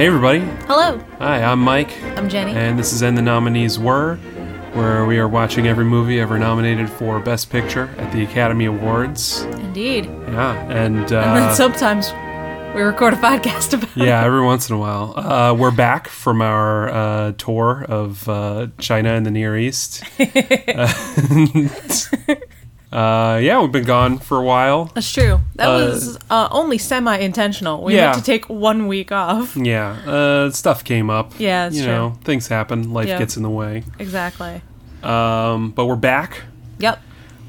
hey, everybody. Hello, Hi, I'm Mike, I'm Jenny. and this is And the Nominees Were, where we are watching every movie ever nominated for Best Picture at the Academy Awards. Indeed. Yeah, and, And then uh, sometimes we record a podcast about it. yeah, every once in a while. Uh, we're back from our uh, tour of uh, China and the Near East. uh, yeah, we've been gone for a while. That's true. That Uh, was uh, only semi-intentional. We Yeah. had to take one week off. Yeah, uh, stuff came up. Yeah, you true. know, things happen. Life Yeah. gets in the way. Exactly. Um, but we're back. Yep.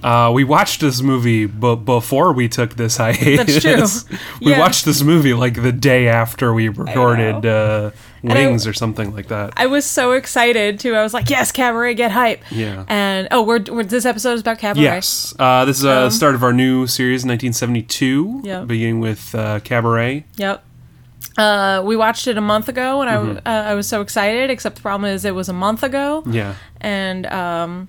Uh, we watched this movie but before we took this hiatus. That's true. we Yeah. watched this movie like the day after we recorded uh, I- Wings or something like that. I was so excited too. I was like, "Yes, cabaret, get hype!" Yeah. And oh, we're, we're this episode is about cabaret. Yes, uh, this is the start of our new series, 1972, Um, Yeah. beginning with uh, Cabaret. Yep. Uh, we watched it a month ago, and Mm-hmm. I uh, I was so excited. Except the problem is, it was a month ago. Yeah, and um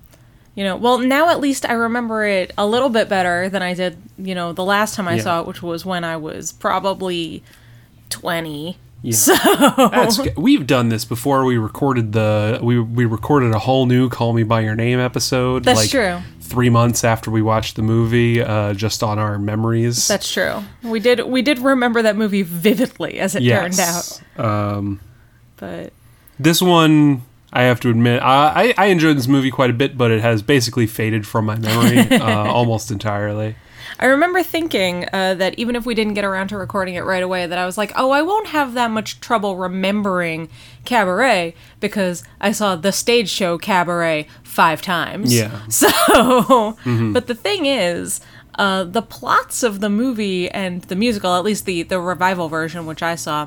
you know well now at least i remember it a little bit better than i did you know the last time i Yeah. saw it which was when i was probably 20 yeah. so That's we've done this before. We recorded the we we recorded a whole new "Call Me by Your Name" episode. That's like, true. Three months after we watched the movie, uh, just on our memories. that's true we did we did remember that movie vividly as it turned out Um, but This one, I have to admit, I, I I enjoyed this movie quite a bit, but it has basically faded from my memory uh, almost entirely. I remember thinking uh, that even if we didn't get around to recording it right away that i was like oh i won't have that much trouble remembering cabaret because i saw the stage show cabaret five times Yeah. So, but the thing is, uh, the plots of the movie and the musical, at least the the revival version, which I saw.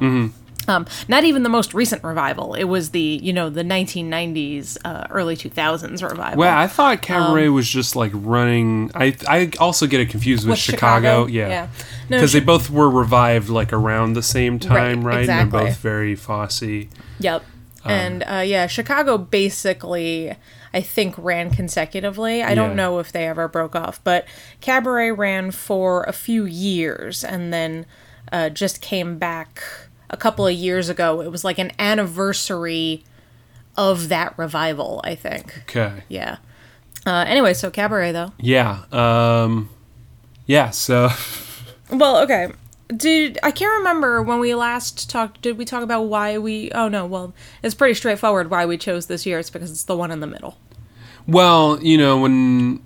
Um, not even the most recent revival. It was the you know the 1990s, uh, early 2000s revival. Well, I thought Cabaret was just like running. I I also get it confused with, With Chicago, Chicago? yeah, Yeah. No, because they both were revived like around the same time, right? And exactly. they're both very Fosse. Yep. and uh, yeah, Chicago basically, I think, ran consecutively. I Yeah. don't know if they ever broke off, but Cabaret ran for a few years and then uh, just came back a couple of years ago. It was like an anniversary of that revival, I think. Okay, Yeah. Uh, anyway, so Cabaret, though. yeah, um, yeah. So Well, okay. Did I can't remember when we last talked? Did we talk about why we? Oh no. Well, it's pretty straightforward why we chose this year. It's because it's the one in the middle. Well, you know, when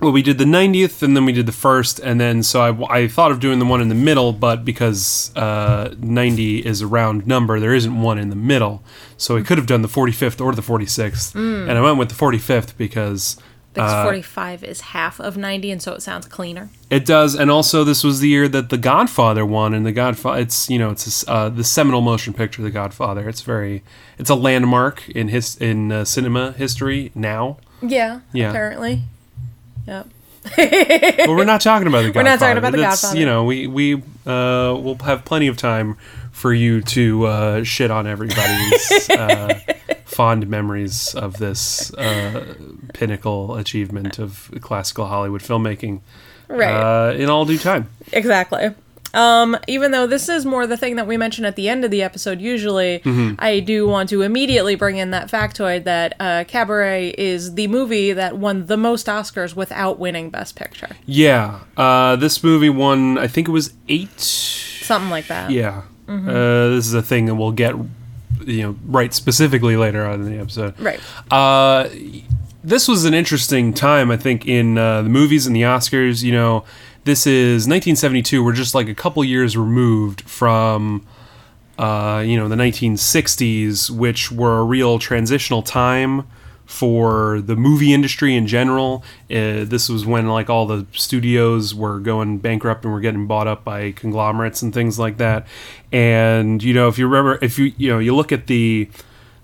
well, we did the 90th and then we did the first, and then so I, I thought of doing the one in the middle, but because uh, 90 is a round number, there isn't one in the middle. So we could have done the 45th or the 46th, and I went with the 45th because Because uh, 45 is half of 90, and so it sounds cleaner. it does, and also this was the year that The Godfather won, and The Godfather, it's you know, it's a uh, the seminal motion picture, The Godfather. It's very, it's a landmark in his in uh, cinema history now. Yeah, Yeah. apparently. Yep. but we're not talking about the Godfather. We're not talking about The Godfather. You know, we we uh, will have plenty of time for you to uh, shit on everybody's uh, fond memories of this uh, pinnacle achievement of classical Hollywood filmmaking. Right. Uh, in all due time. Exactly. Um, even though this is more the thing that we mention at the end of the episode, usually Mm-hmm. I do want to immediately bring in that factoid that uh, Cabaret is the movie that won the most Oscars without winning Best Picture. Yeah. Uh, this movie won. I think it was eight. Something like that. Yeah. Mm-hmm. Uh, this is a thing that we'll get, you know, right specifically later on in the episode. Right. Uh, this was an interesting time, I think, in uh, the movies and the Oscars. You know, this is 1972. We're just like a couple years removed from, uh, you know, the 1960s, which were a real transitional time for the movie industry in general. Uh, this was when like all the studios were going bankrupt and were getting bought up by conglomerates and things like that. And you know, if you remember, if you you know, you look at the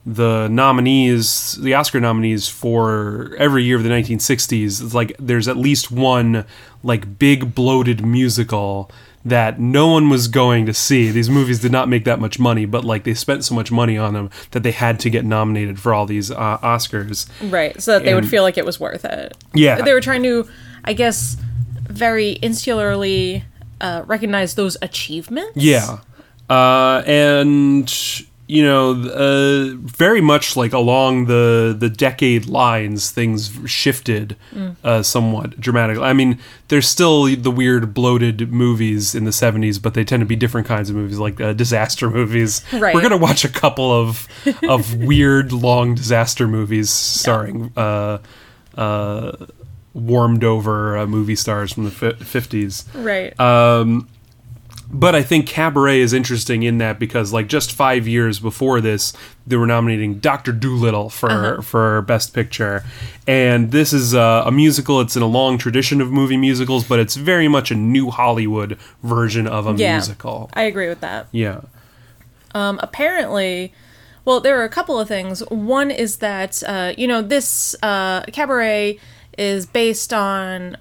the nominees, the Oscar nominees for every year of the 1960s, it's like there's at least one like big bloated musical that no one was going to see. These movies did not make that much money, but like they spent so much money on them that they had to get nominated for all these uh, Oscars. Right. So that they would feel like it was worth it. Yeah. They were trying to, I guess, very insularly uh, recognize those achievements. Yeah. uh, and you know, uh, very much like along the the decade lines, things shifted uh, somewhat dramatically. I mean, there's still the weird bloated movies in the '70s, but they tend to be different kinds of movies, like uh, disaster movies. Right. We're gonna watch a couple of of weird long disaster movies starring. Uh, uh, warmed over uh, movie stars from the fi- 50s Right. um, but I think Cabaret is interesting in that because, like, just five years before this, they were nominating Doctor Dolittle for for Best Picture, and this is a, a musical. It's in a long tradition of movie musicals, but it's very much a new Hollywood version of a yeah. musical. I agree with that. Yeah, Um, apparently, well, there are a couple of things. One is that uh, you know this uh, cabaret is based on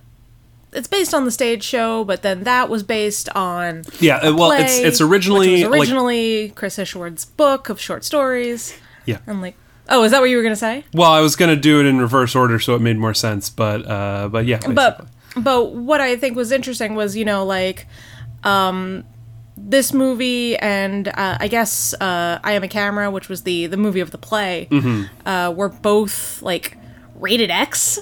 it's based on the stage show, but then that was based on yeah. well, it's play, it's originally, which was like originally Chris Isherwood's book of short stories. yeah. I'm like, oh, is that what you were gonna say? Well, I was gonna do it in reverse order, so it made more sense. But uh, but yeah, basically. but but what I think was interesting was you know like um this movie and uh, I guess uh, I Am a Camera, which was the the movie of the play, Mm-hmm. uh, were both like rated X.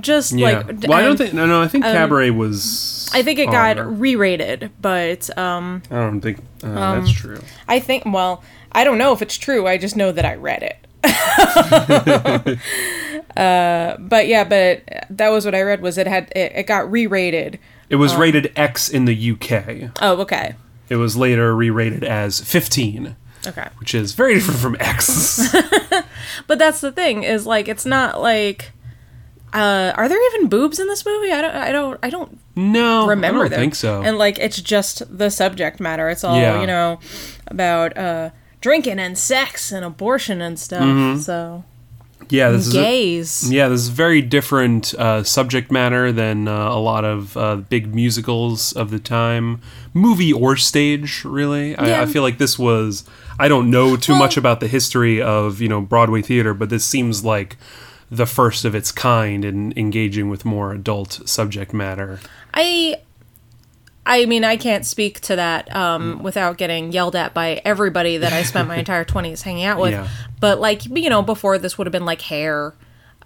Just yeah. like well, I don't think no, no. I think Cabaret was. I think it got re-rated, but um, I don't think uh, that's true. I think well, I don't know if it's true. I just know that I read it. uh, but yeah, but that was what I read. Was it had it, it got re-rated? It was rated X in the UK. Oh, okay, It was later re-rated as 15, okay. which is very different from X. But that's the thing is like it's not like. Uh, are there even boobs in this movie? I don't. I don't. I don't no, remember I don't them. think so. And like it's just the subject matter. It's all Yeah. you know about uh, drinking and sex and abortion and stuff. Mm-hmm. So yeah, this is a- gays. yeah, this is very different uh, subject matter than uh, a lot of uh, big musicals of the time, movie or stage. Really, Yeah. I, I feel like this was. I don't know too Well- much about the history of you know Broadway theater, but this seems like the first of its kind in engaging with more adult subject matter. I I mean, I can't speak to that Mm. um, without getting yelled at by everybody that I spent my entire 20s hanging out with. Yeah. But, like, you know, before this would have been like hair.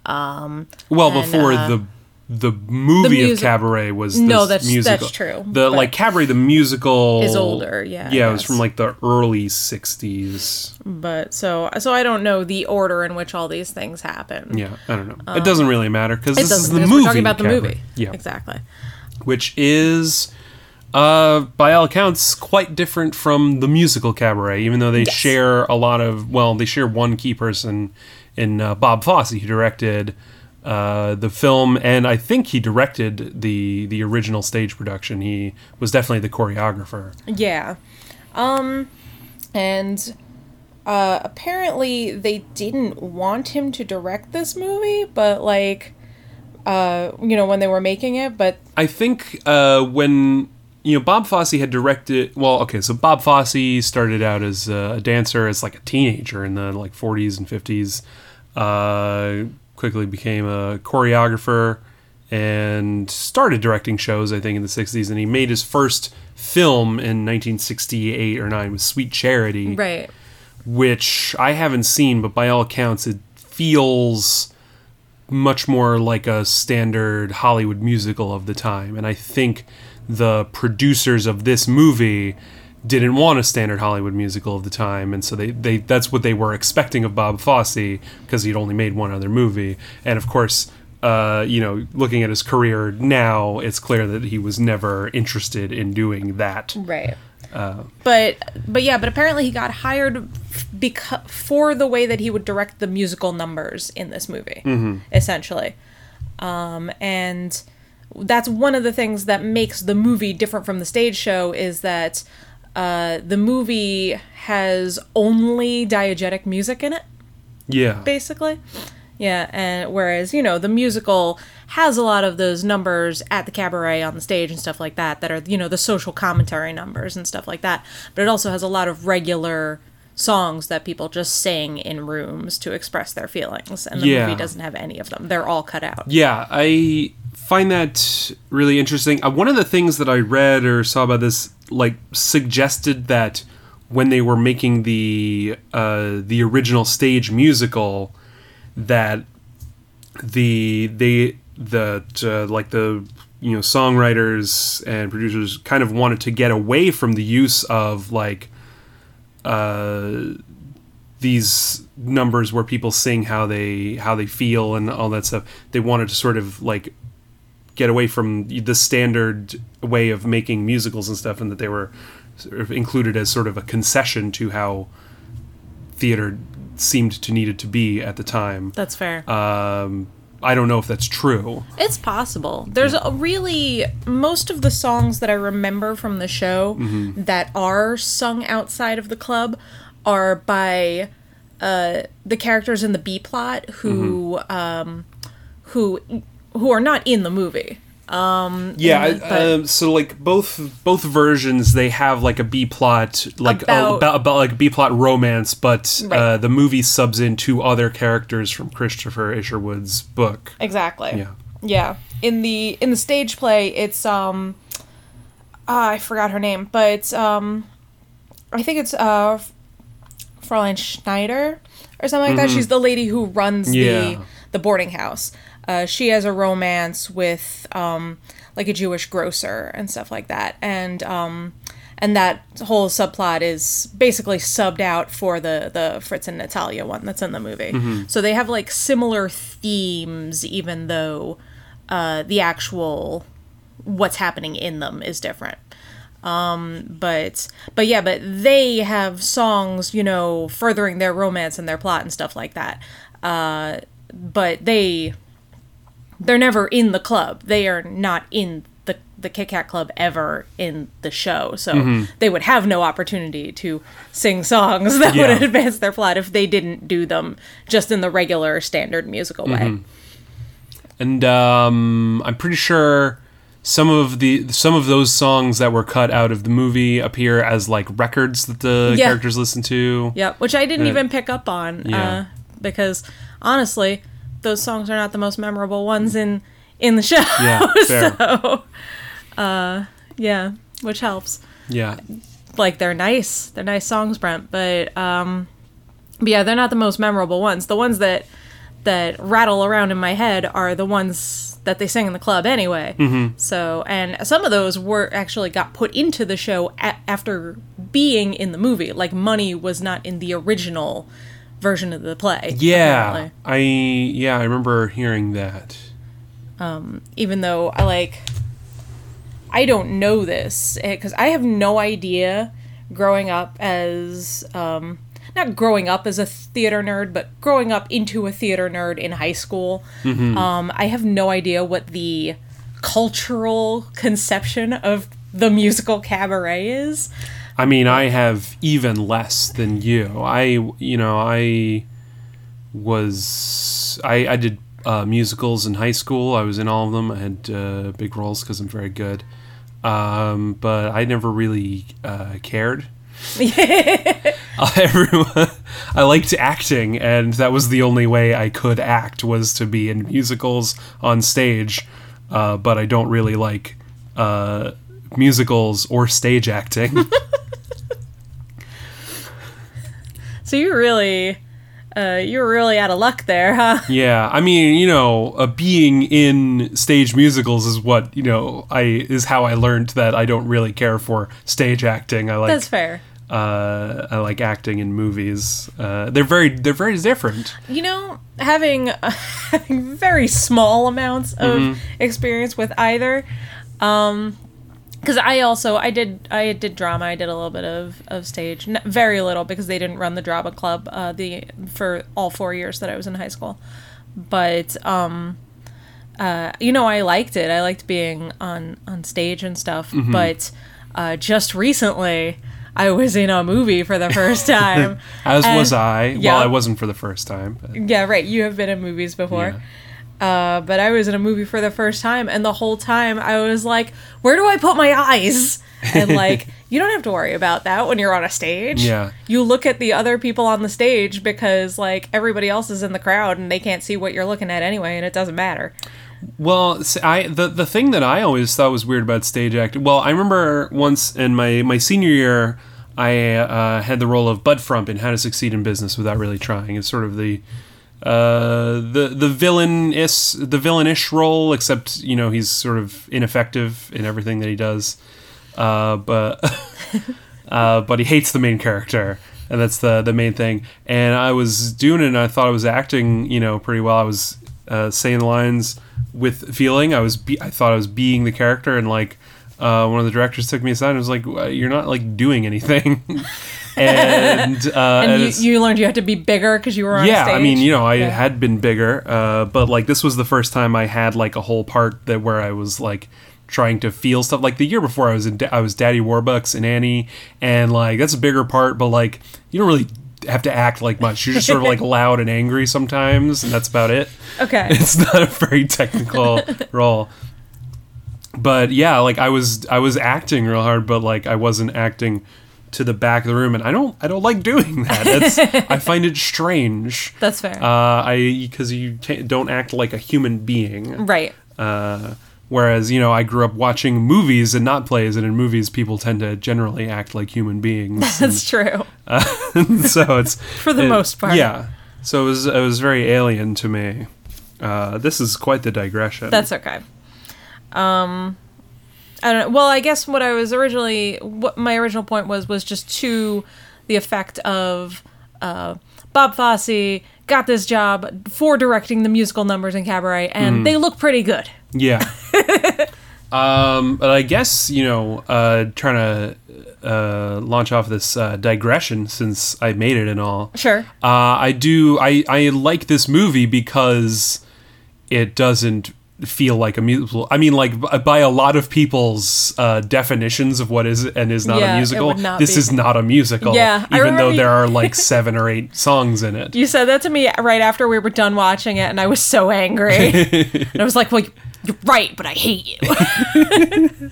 Um, Well, And, before uh, the the movie the of Cabaret was No, this that's- musical. that's true, The like Cabaret the musical Is older, yeah, Yeah, it was from like the early '60s. But so so I don't know the order in which all these things happen. Yeah, I don't know. it doesn't really matter because Um, this is the movie. we're talking about the Cabaret. movie. Yeah, Exactly. which is. Uh, by all accounts, quite different from the musical Cabaret, even though they Yes. share a lot of. Well, they share one key person in uh, Bob Fosse, who directed uh, the film, and I think he directed the the original stage production. He was definitely the choreographer. Yeah. Um and uh apparently they didn't want him to direct this movie, but like uh you know when they were making it, but I think uh, when you know Bob Fosse had directed. Well, okay, so Bob Fosse started out as a dancer as like a teenager in the like 40s and 50s. Uh, quickly became a choreographer and started directing shows. I think in the 60s, and he made his first film in 1968 or 9 with Sweet Charity right. which I haven't seen, but by all accounts, it feels much more like a standard Hollywood musical of the time. And I think the producers of this movie didn't want a standard Hollywood musical of the time, and so they, they that's what they were expecting of Bob Fosse because he'd only made one other movie, and of course. Uh, you know, looking at his career now, it's clear that he was never interested in doing that. Right. but but yeah, but apparently he got hired because for the way that he would direct the musical numbers in this movie, essentially. Um, and that's one of the things that makes the movie different from the stage show is that uh, the movie has only diegetic music in it Yeah. basically. Yeah, and whereas you know the musical has a lot of those numbers at the cabaret on the stage and stuff like that that are you know the social commentary numbers and stuff like that, but it also has a lot of regular songs that people just sing in rooms to express their feelings, and the Yeah. movie doesn't have any of them. They're all cut out. Yeah, I find that really interesting. Uh, one of the things that I read or saw about this, like, suggested that when they were making the uh, the original stage musical that the they that uh, like the you know songwriters and producers kind of wanted to get away from the use of like uh, these numbers where people sing how they how they feel and all that stuff. They wanted to sort of like get away from the standard way of making musicals and stuff, and that they were sort of included as sort of a concession to how theater seemed to needed to be at the time. That's fair. Um, I don't know if that's true. It's possible. There's a really most of the songs that I remember from the show Mm-hmm. that are sung outside of the club are by uh, the characters in the B plot who Mm-hmm. um, who who are not in the movie. Um, Yeah, I, but- um, so like both both versions, they have like a B plot, like About- about, about, about like B plot romance, but Right. uh, the movie subs in two other characters from Christopher Isherwood's book. Exactly. Yeah. Yeah. In the in the stage play, it's um ah, I forgot her name, but um I think it's uh Fräulein Schneider or something like that. She's the lady who runs the Mm-hmm. The boarding house. Uh, she has a romance with um like a Jewish grocer and stuff like that. And um and that whole subplot is basically subbed out for the the Fritz and Natalia one that's in the movie. So they have like similar themes, even though uh, the actual what's happening in them is different. Um, but but yeah, but they have songs, you know, furthering their romance and their plot and stuff like that. Uh, but they they're never in the club. They are not in the the Kit Kat Club ever in the show, so they would have no opportunity to sing songs that Yeah. would advance their plot if they didn't do them just in the regular standard musical way. and um, I'm pretty sure some of the some of those songs that were cut out of the movie appear as like records that the Yeah. characters listen to. Yep, which I didn't Uh, even pick up on yeah. uh, because honestly, those songs are not the most memorable ones in in the show. Yeah, fair. so, uh, yeah, which helps. Yeah, Like they're nice, they're nice songs, Brent, but um, but yeah, they're not the most memorable ones. The ones that that rattle around in my head are the ones that they sing in the club anyway. Mm-hmm. So, and some of those were actually got put into the show a- after being in the movie. Like Money was not in the original version of the play. yeah. apparently. I yeah I remember hearing that. Um, Even though I like, I don't know this because I have no idea. Growing up as um, not growing up as a theater nerd, but growing up into a theater nerd in high school, um, I have no idea what the cultural conception of the musical cabaret is. I mean, I have even less than you. I, you know, I was, I, I did uh, musicals in high school. I was in all of them. I had uh, big roles because I'm very good. Um, but I never really uh, cared. Everyone, I liked acting, and that was the only way I could act was to be in musicals on stage. Uh, but I don't really like uh, musicals or stage acting. So you really, uh, you're really out of luck there, huh? Yeah, I mean, you know, uh, being in stage musicals is what you know. I is how I learned that I don't really care for stage acting. I like That's fair. uh, I like acting in movies. Uh, they're very they're very different. You know, having having very small amounts of Mm-hmm. experience with either, um, because I also I did I did drama. I did a little bit of of stage, N- very little because they didn't run the drama club uh, the for all four years that I was in high school. But um, uh, you know, I liked it. I liked being on on stage and stuff. Mm-hmm. But uh, just recently, I was in a movie for the first time. As And- was I. yeah. Well, I wasn't for the first time. But, Yeah, right. You have been in movies before. Uh, but I was in a movie for the first time, and the whole time I was like, "Where do I put my eyes?" And like, you don't have to worry about that when you're on a stage. Yeah. You look at the other people on the stage because like everybody else is in the crowd and they can't see what you're looking at anyway, and it doesn't matter. Well, I the the thing that I always thought was weird about stage acting. Well, I remember once in my my senior year, I uh, had the role of Bud Frump in How to Succeed in Business Without Really Trying. It's sort of the uh, the the villain is the villainish role, except you know he's sort of ineffective in everything that he does. Uh, but uh, but he hates the main character, and that's the the main thing. And I was doing it, and I thought I was acting, you know, pretty well. I was uh, saying the lines with feeling. I was be- I thought I was being the character, and like uh, one of the directors took me aside and was like, "You're not like doing anything." and uh, And, and you, you learned you had to be bigger because you were on yeah, stage. I mean, you know, I Yeah. had been bigger, uh, but like this was the first time I had like a whole part that where I was like trying to feel stuff. Like the year before, I was in, I was Daddy Warbucks and Annie, and like that's a bigger part, but like you don't really have to act like much. You're just sort of like loud and angry sometimes, and that's about it. Okay. It's not a very technical role. But yeah, like I was I was acting real hard, but like I wasn't acting to the back of the room and I don't I don't like doing that. That's I find it strange. That's fair. Uh, I because you don't act like a human being. right. Uh, whereas you know I grew up watching movies and not plays, and in movies people tend to generally act like human beings. That's true. And so it's For the most part. Yeah. So it was it was very alien to me. Uh, this is quite the digression. That's okay. Um, I don't know. Well, I guess what I was originally, what my original point was, was just to the effect of uh, Bob Fosse got this job for directing the musical numbers in Cabaret, and Mm-hmm. they look pretty good. Yeah. um, but I guess you know, uh, trying to uh, launch off this uh, digression since I made it and all. Sure. Uh, I do. I I like this movie because it doesn't feel like a musical. I mean, like b- by a lot of people's uh, definitions of what is and is not Yeah, a musical, not this be. is not a musical. Yeah, even though there are like seven or eight songs in it. You said that to me right after we were done watching it, and I was so angry. and I was like, "Well, you're right, but I hate you."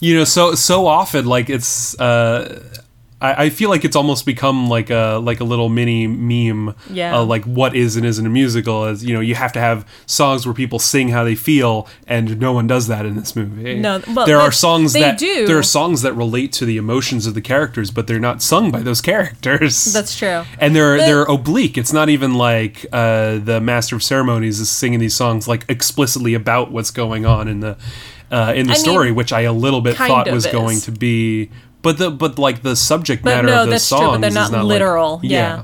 you know so so often like it's uh I, I feel like it's almost become like a like a little mini meme Yeah. uh, like what is and isn't a musical as you know you have to have songs where people sing how they feel and no one does that in this movie No, well, there are but songs that do. there are songs that relate to the emotions of the characters but they're not sung by those characters That's true. and they're But- they're oblique. It's not even like uh, the master of ceremonies is singing these songs like explicitly about what's going on in the uh, in the I story, mean, which I a little bit thought was is. going to be. But the but like the subject But matter no, of the true, songs but they're is not not like- literal, yeah.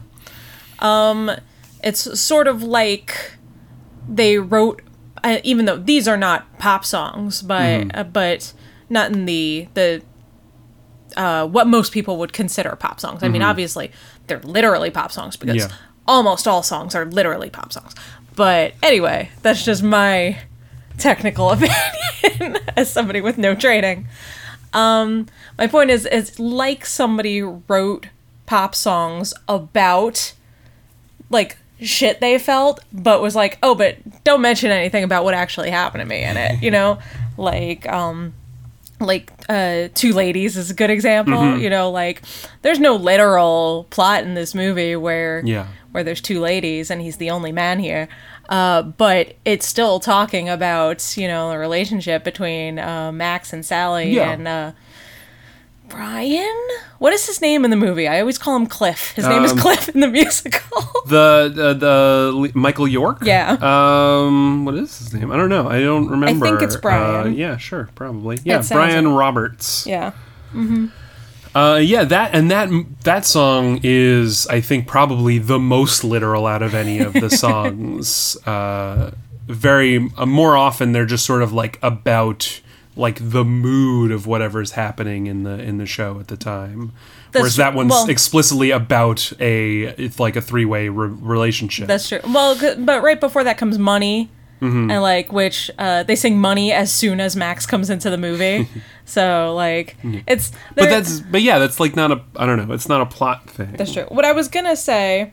it's sort of like they wrote uh, even though these are not pop songs but Mm-hmm. uh, but not in the the uh, what most people would consider pop songs i mean obviously they're literally pop songs because Mm-hmm. Yeah. almost all songs are literally pop songs but anyway that's just my technical opinion as somebody with no training um my point is it's like somebody wrote pop songs about like shit they felt, but was like, oh, but don't mention anything about what actually happened to me in it, you know? like, um, like, uh, Two Ladies is a good example, Mm-hmm. you know, like, there's no literal plot in this movie where, Yeah. where there's two ladies and he's the only man here. Uh, but it's still talking about, you know, the relationship between, uh, Max and Sally Yeah. and, uh, Brian? What is his name in the movie? I always call him Cliff. His name is Um, Cliff in the musical. The the, the Michael York. Yeah. Um, what is his name? I don't know. I don't remember. I think it's Brian. Uh, yeah, sure, probably. Yeah, Brian right. Roberts. yeah. Uh, yeah, that and that that song is, I think, probably the most literal out of any of the songs. uh, very uh, more often, they're just sort of like about like the mood of whatever's happening in the in the show at the time. Whereas that one's well- explicitly about a it's like a three way re- relationship. That's true. Well, but right before that comes Money. Mm-hmm. And like, which uh, they sing "Money" as soon as Max comes into the movie, so like, it's. but that's but yeah, that's like not a I don't know. It's not a plot thing. That's true. What I was gonna say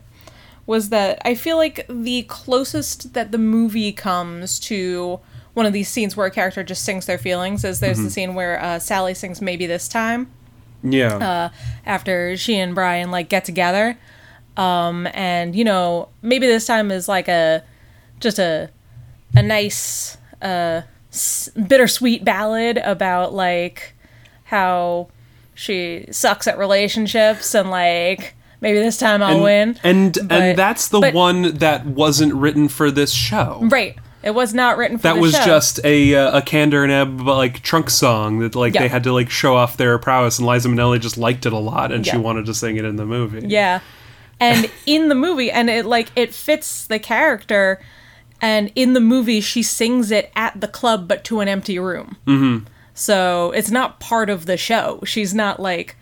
was that I feel like the closest that the movie comes to one of these scenes where a character just sings their feelings is there's the scene where uh, Sally sings "Maybe This Time" Yeah. uh, after she and Brian like get together, um, and you know maybe this time is like a just a a nice uh, s- bittersweet ballad about like how she sucks at relationships and like maybe this time I'll win. And But- and that's the but- one that wasn't written for this show. right. It was not written for That was show. just a uh, a Kander and Ebb like trunk song that like Yeah. they had to like show off their prowess, and Liza Minnelli just liked it a lot, and she wanted to sing it in the movie. Yeah. And in the movie, and it like it fits the character, and in the movie she sings it at the club but to an empty room. Mm-hmm. So it's not part of the show. She's not like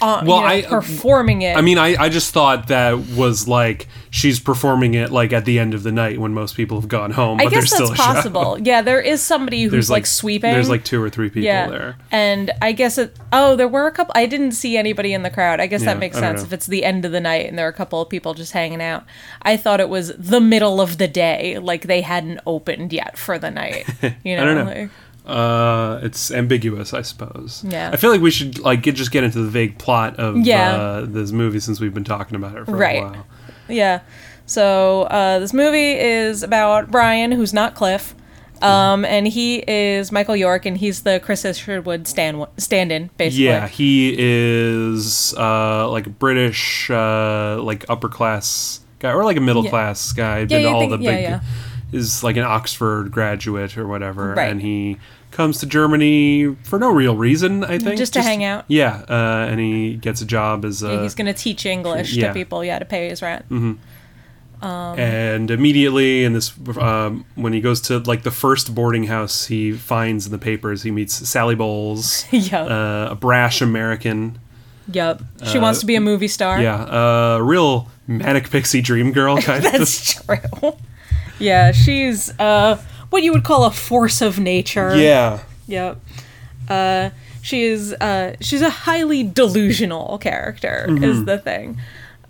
uh, Well, you know, I- performing it. I mean, I, I just thought that was like she's performing it like at the end of the night when most people have gone home, I but guess there's still that's a show. possible. Yeah, there is somebody who's There's like, sweeping. There's like two or three people yeah, there. and I guess it. Oh, there were a couple. I didn't see anybody in the crowd. I guess Yeah, that makes sense know. if it's the end of the night and there are a couple of people just hanging out. I thought it was the middle of the day, like they hadn't opened yet for the night. You know, I don't know. like- Uh, it's ambiguous, I suppose. Yeah. I feel like we should like get, just get into the vague plot of Yeah. uh, this movie since we've been talking about it for Right. a while. Yeah. So uh, this movie is about Brian, who's not Cliff, um, and he is Michael York, and he's the Chris Isherwood stand stand-in, basically. Yeah, he is uh, like a British, uh, like upper class guy, or like a middle Yeah. class guy. Yeah, Been to all think- the yeah, big. yeah. Is like an Oxford graduate or whatever, Right. and he comes to Germany for no real reason. I think Just to hang out. Yeah, uh, and he gets a job as a. He's going to teach English yeah. to people, yeah, to pay his rent. and immediately in this um, when he goes to like the first boarding house he finds in the papers he meets sally bowles Yup. uh, a brash american Yep. She wants to be a movie star. uh, yeah a real manic pixie dream girl kind of That's true. yeah, she's uh what you would call a force of nature. yeah Yep. Uh is. uh she's a highly delusional character Mm-hmm. is the thing.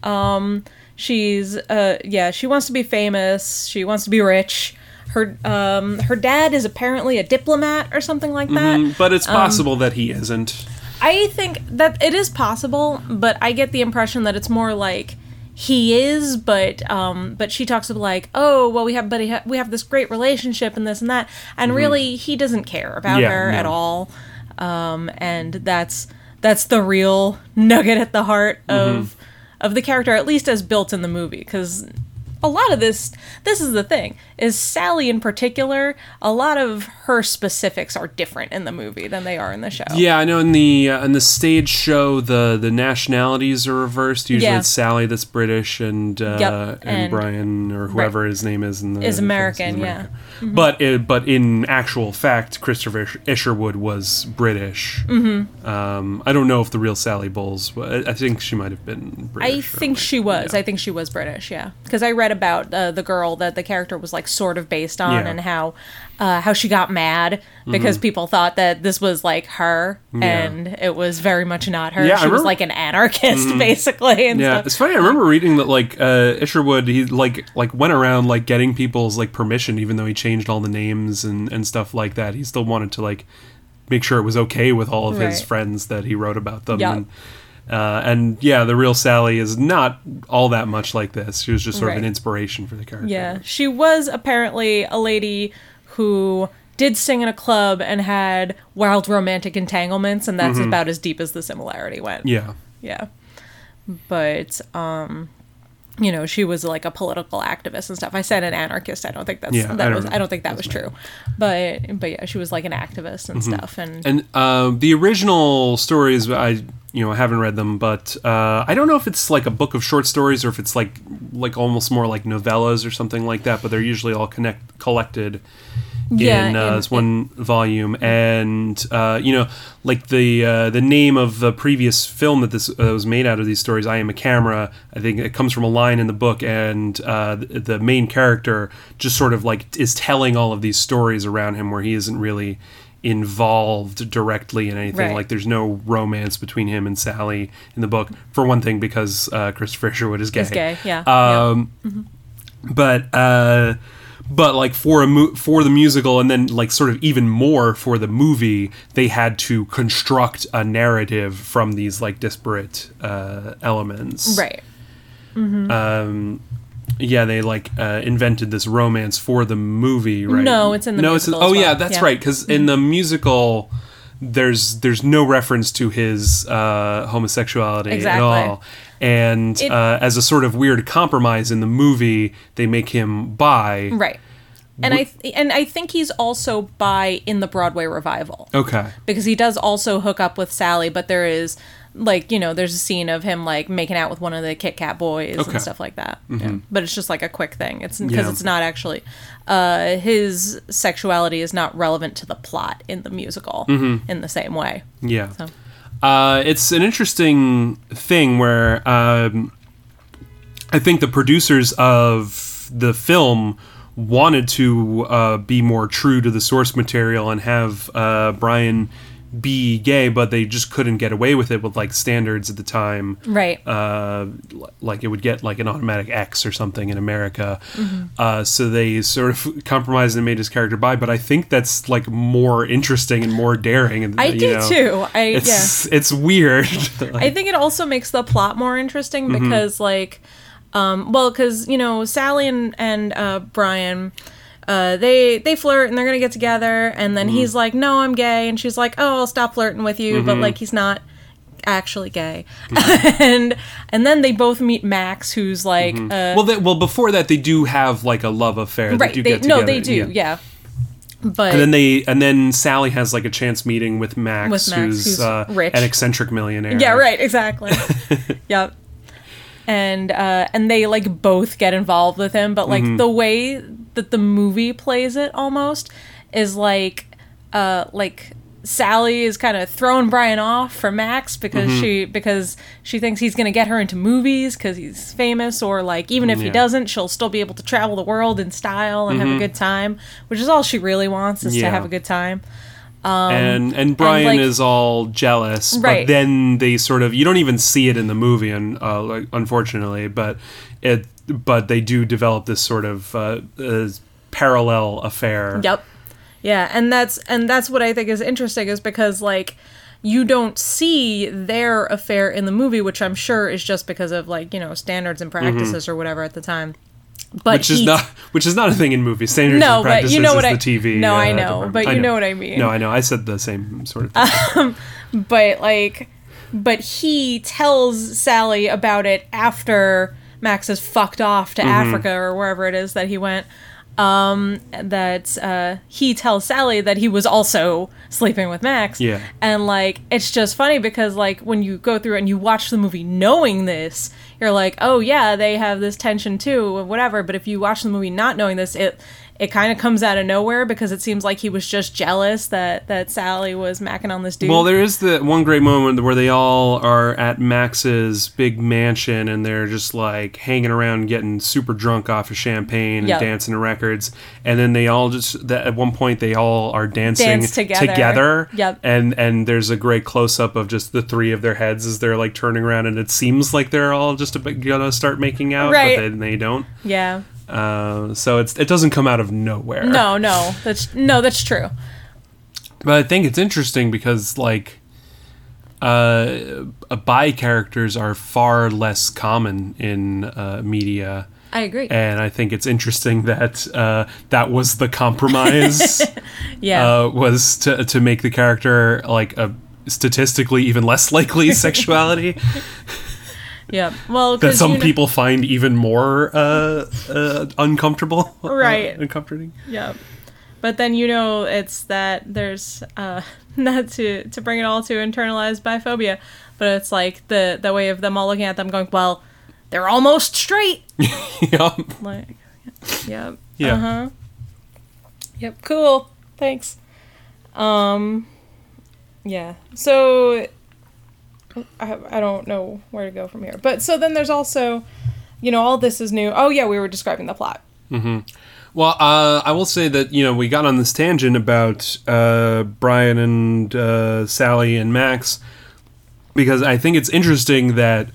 Um she's uh yeah, she wants to be famous, she wants to be rich. Her um her dad is apparently a diplomat or something like that. Mm, but Um, it's possible that he isn't I think that it is possible, but I get the impression that it's more like he is, but um, but she talks about like, oh, well, we have, but ha- we have this great relationship and this and that, and really he doesn't care about Mm-hmm. Yeah, her at all, um, and that's that's the real nugget at the heart Mm-hmm. of of the character, at least as built in the movie, because a lot of this this is the thing is Sally in particular a lot of her specifics are different in the movie than they are in the show yeah i know in the uh, in the stage show the the nationalities are reversed usually Yeah. it's sally that's british and uh Yep, and, and- brian or whoever his name is in the Is in the American, yeah. Mm-hmm. but but in actual fact christopher isherwood was british mm-hmm. um i don't know if the real sally bowles i I think she might have been british I think like- she was. yeah. I think she was British. Yeah, because I read about uh, the girl that the character was like sort of based on, Yeah. And how uh, how she got mad because people thought that this was like her, and it was very much not her. Yeah, she was remember- Mm-hmm. like an anarchist, basically. And Yeah, stuff. it's funny. I remember reading that like uh, Isherwood, he like like went around like getting people's like permission, even though he changed all the names and and stuff like that. He still wanted to like make sure it was okay with all of his friends that he wrote about them. Yeah. And, uh, and yeah, the real Sally is not all that much like this. She was just sort of an inspiration for the character. Yeah, she was apparently a lady who did sing in a club and had wild romantic entanglements, and that's about as deep as the similarity went. Mm-hmm. Yeah. yeah but um you know she was like a political activist and stuff i said an anarchist i don't think that's Yeah, I that don't was know. i don't think that was true but but yeah she was like an activist and stuff and, Mm-hmm. And uh, the original stories, I you know I haven't read them, but uh, I don't know if it's like a book of short stories or if it's like like almost more like novellas or something like that. But they're usually all connect collected Yeah, in, uh, this one volume, and uh, you know like the uh, the name of the previous film that this uh, was made out of these stories. I am a camera. I think it comes from a line in the book, and uh, the, the main character just sort of like is telling all of these stories around him where he isn't really involved directly in anything Right. like there's no romance between him and Sally in the book for one thing because uh, Christopher Isherwood is gay. is gay yeah Um, but uh, but like for a mo- for the musical and then like sort of even more for the movie, they had to construct a narrative from these like disparate uh, elements. yeah. right Um, yeah, they like uh, invented this romance for the movie, right? No, it's in the no, musical It's as oh yeah, well. that's Yeah. Mm-hmm. right. Because in the musical, there's there's no reference to his uh, homosexuality Exactly. at all. And It- uh, as a sort of weird compromise in the movie, they make him bi. Right. And I th- and I think he's also by in the Broadway revival Okay. because he does also hook up with Sally, but there is like you know there's a scene of him like making out with one of the Kit Kat boys Okay. and stuff like that. Yeah. But it's just like a quick thing. It's because Yeah. it's not actually uh, his sexuality is not relevant to the plot in the musical in the same way. Yeah. So Uh, it's an interesting thing where um, I think the producers of the film wanted to uh, be more true to the source material and have uh, Brian be gay, but they just couldn't get away with it with like standards at the time. right. Uh, like it would get like an automatic X or something in America. Uh, so they sort of compromised and made his character bi, but I think that's like more interesting and more daring. And I do know, too. I yeah. It's it's weird. I think it also makes the plot more interesting Mm-hmm. because, like, um, well, because you know Sally and and uh, Brian, uh, they they flirt and they're gonna get together, and then Mm-hmm. he's like, "No, I'm gay," and she's like, "Oh, I'll stop flirting with you," Mm-hmm. but like he's not actually gay, and and then they both meet Max, who's like, uh, Mm-hmm. well, they, well, before that, they do have like a love affair. right? They do They, get together. no, they do, yeah. But And then they and then Sally has like a chance meeting with Max, With Max, who's, who's uh, rich. an eccentric millionaire. Yeah, right, exactly. yep. And uh and they like both get involved with him, but like Mm-hmm. the way that the movie plays it almost is like uh like Sally is kind of throwing Brian off for Max because Mm-hmm. she because she thinks he's going to get her into movies cuz he's famous or like even if he doesn't she'll still be able to travel the world in style and have a good time, which is all she really wants is to Mm-hmm. Have a good time. Um, and and Brian like- is all jealous, Right. but then they sort of you don't even see it in the movie, and uh, like, unfortunately, but it but they do develop this sort of uh, uh, parallel affair. Yep. Yeah, and that's and that's what I think is interesting is because like you don't see their affair in the movie, which I'm sure is just because of like you know standards and practices or whatever at the time. But Mm-hmm. which is not which is not a thing in movies. Standards No, and but practices you know is what I- the TV. No, I uh, know, department. but you know what I mean. No, I know. I said the same sort of thing. but like but he tells Sally about it after Max has fucked off Mm-hmm. to Africa or wherever it is that he went. Um, that uh, he tells Sally that he was also sleeping with Max. Yeah. And like it's just funny because like when you go through and you watch the movie knowing this, you're like, oh yeah, they have this tension too, or whatever. But if you watch the movie not knowing this, it it kind of comes out of nowhere because it seems like he was just jealous that that Sally was macking on this dude. Well, there is the one great moment where they all are at Max's big mansion and they're just like hanging around, getting super drunk off of champagne and Yep. dancing to records, and then they all just that at one point they all are dancing together. together. Yep. And and there's a great close up of just the three of their heads as they're like turning around, and it seems like they're all just a bit gonna start making out, Right. but then they don't. yeah. Uh, so it's it doesn't come out of nowhere. No, no, that's no, that's true. But I think it's interesting because like uh, uh, bi characters are far less common in uh, media, I agree. and I think it's interesting that uh, that was the compromise yeah. uh, was to to make the character like a statistically even less likely sexuality yeah. Well, that some you know- people find even more uh, uh, uncomfortable, Right. uh, uncomforting. Yeah. But then you know it's that there's uh not to to bring it all to internalized biphobia, but it's like the the way of them all looking at them going, well, they're almost straight. yeah. Like, yep. Yeah. Uh huh. Yep. Cool. Thanks. Um. Yeah. So. I I don't know where to go from here, but so then there's also, you know, all this is new. Oh yeah, we were describing the plot. Well, uh, I will say that you know we got on this tangent about uh, Brian and uh, Sally and Max because I think it's interesting that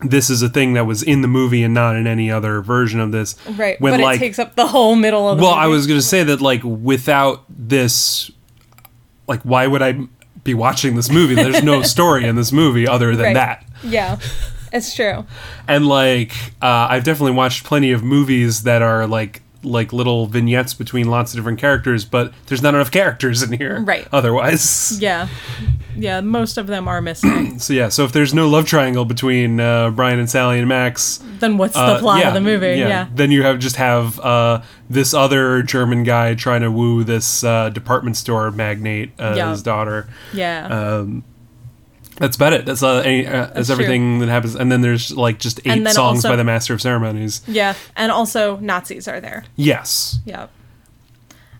this is a thing that was in the movie and not in any other version of this. Right. When but like, it takes up the whole middle of the well, movie. I was gonna say that like without this, like why would I be watching this movie? There's no story in this movie other than Right. that. Yeah, it's true. and like uh, I've definitely watched plenty of movies that are like like little vignettes between lots of different characters, but there's not enough characters in here. Right. Otherwise. Yeah. Yeah, most of them are missing. So yeah, so if there's no love triangle between uh, Brian and Sally and Max, then what's uh, the plot yeah, of the movie? Yeah. Then you have just have uh, this other German guy trying to woo this uh, department store magnate, uh, Yeah. his daughter. Yeah. Um, that's about it. That's uh, any, uh, that's true. everything that happens. And then there's like just eight songs also- by the Master of Ceremonies. yeah. And also Nazis are there. Yes. Yep.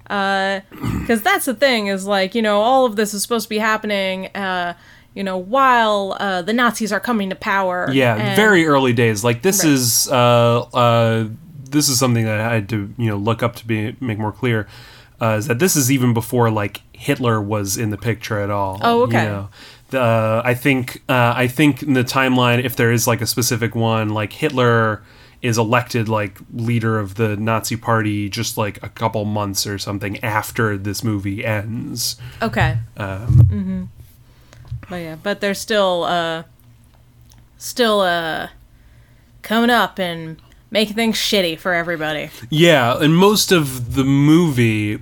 Because that's the thing is like you know all of this is supposed to be happening, uh, you know, while uh, the Nazis are coming to power. Yeah, and- very early days. Like this Right. is uh, uh, this is something that I had to you know look up to be make more clear. Uh, is that this is even before like Hitler was in the picture at all? Oh, okay. You know? The, I think uh, I think in the timeline, if there is like a specific one, like Hitler is elected like leader of the Nazi Party just like a couple months or something after this movie ends. Okay. Um, Mm-hmm. But yeah, but they're still uh still uh coming up and making things shitty for everybody. Yeah, and most of the movie,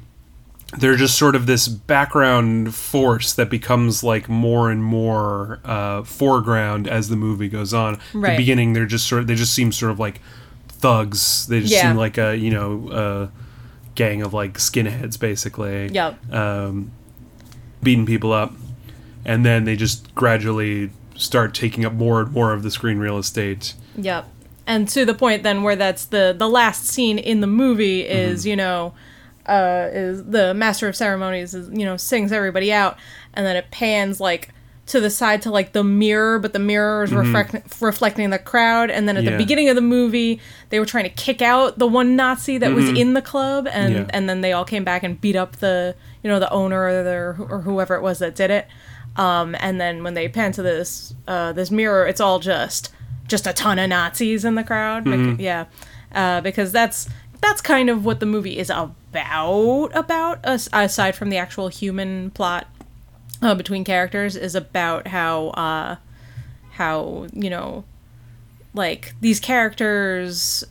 they're just sort of this background force that becomes like more and more uh, foreground as the movie goes on. Right. The beginning, they're just sort of they just seem sort of like thugs. They just Yeah. seem like a you know a gang of like skinheads basically. Yep. Um, beating people up, and then they just gradually start taking up more and more of the screen real estate. Yep. And to the point then where that's the the last scene in the movie is, you know, uh is the master of ceremonies is, you know, sings everybody out and then it pans like to the side to like the mirror, but the mirror is reflect- reflecting the crowd. And then at Yeah. the beginning of the movie, they were trying to kick out the one Nazi that was in the club, and Yeah. and then they all came back and beat up the you know the owner or the or whoever it was that did it. Um, and then when they pan to this uh, this mirror, it's all just just a ton of Nazis in the crowd. Bec- yeah, uh, because that's that's kind of what the movie is about. About as- aside from the actual human plot uh, between characters, is about how uh, how you know like these characters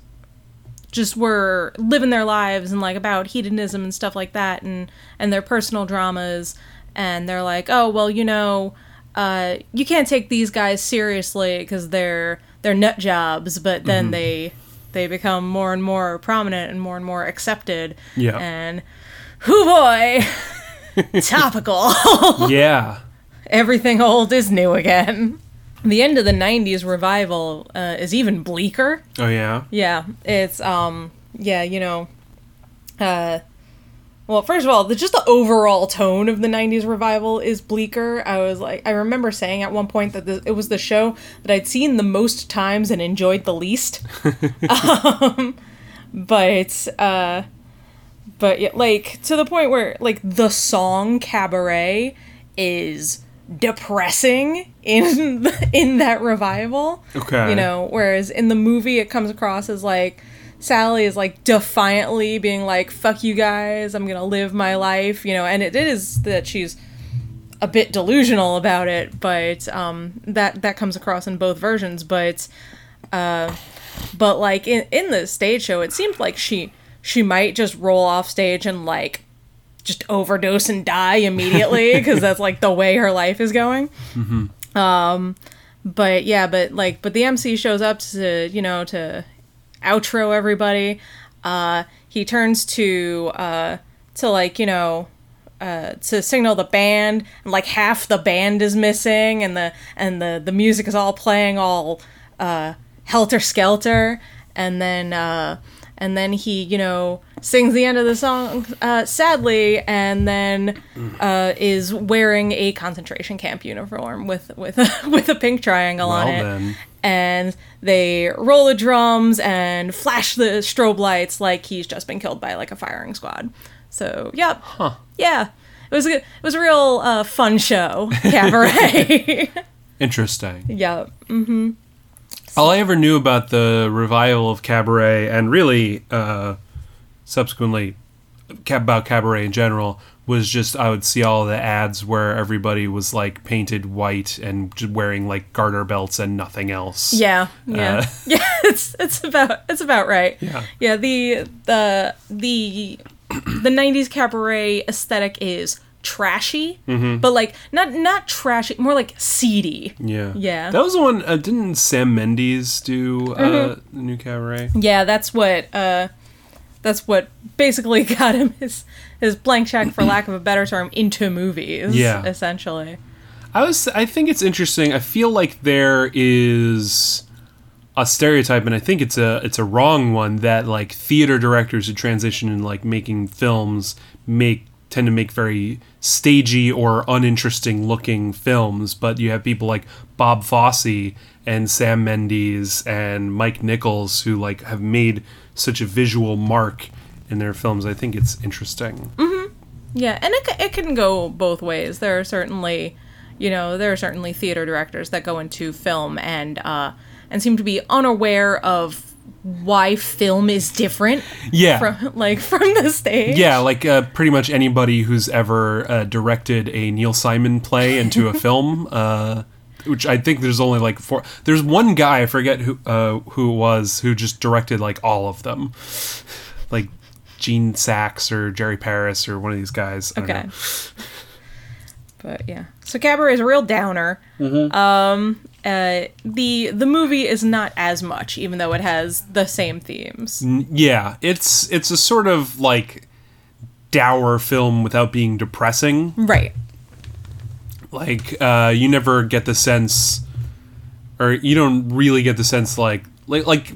just were living their lives and like about hedonism and stuff like that and and their personal dramas. And they're like oh well you know uh, you can't take these guys seriously because they're they're nut jobs but then they they become more and more prominent and more and more accepted Yeah. and hoo boy topical yeah. everything old is new again the end of the 90s revival uh, is even bleaker Oh yeah. yeah, it's um yeah, you know uh well, first of all, the, just the overall tone of the 90s revival is bleaker. I was like I remember saying at one point that the, it was the show that I'd seen the most times and enjoyed the least. um, but uh but yeah, like to the point where like the song Cabaret is depressing in in that revival. Okay. You know, whereas in the movie it comes across as like Sally is like defiantly being like fuck you guys, I'm to live my life, you know, and it is that she's a bit delusional about it, but um that that comes across in both versions, but uh but like in in the stage show it seemed like she she might just roll off stage and like just overdose and die immediately because that's like the way her life is going. Um, but yeah, but like, but the MC shows up to you know to outro everybody. Uh, he turns to uh to like you know uh, to signal the band, and like half the band is missing, and the and the the music is all playing all uh, helter skelter, and then uh, and then he you know sings the end of the song uh, sadly, and then uh, is wearing a concentration camp uniform with with a, with a pink triangle on it then. And they roll the drums and flash the strobe lights like he's just been killed by like a firing squad. So, yep. Yeah. It was a, it was a real uh, fun show, Cabaret. Interesting. yep. All I ever knew about the revival of Cabaret, and really uh, subsequently about cabaret in general was just I would see all the ads where everybody was like painted white and just wearing like garter belts and nothing else. Yeah, yeah, Uh, yeah. It's it's about it's about right. Yeah. yeah. The the the the '90s cabaret aesthetic is trashy, but like not not trashy, more like seedy. Yeah. Yeah. That was the one. Uh, didn't Sam Mendes do uh, Mm-hmm. the new cabaret? Yeah, that's what uh, that's what basically got him his his blank check, for lack of a better term, into movies. Yeah. essentially. I was. I think it's interesting. I feel like there is a stereotype, and I think it's a it's a wrong one that like theater directors who transition in like making films make tend to make very stagey or uninteresting looking films. But you have people like Bob Fosse and Sam Mendes and Mike Nichols who like have made such a visual mark in their films. I think it's interesting. Yeah, and it, it can go both ways. There are certainly, you know, there are certainly theater directors that go into film and uh, and seem to be unaware of why film is different Yeah. from like from the stage. Yeah, like uh, pretty much anybody who's ever uh, directed a Neil Simon play into a film, uh, which I think there's only like four. There's one guy I forget who uh, who it was who just directed like all of them, like Gene Saks or Jerry Paris or one of these guys. I don't Okay. know. But yeah, so Cabaret is a real downer. Mm-hmm. Um, uh, the the movie is not as much, even though it has the same themes. Yeah, it's it's a sort of like dour film without being depressing. Right. Like uh, you never get the sense or you don't really get the sense like like like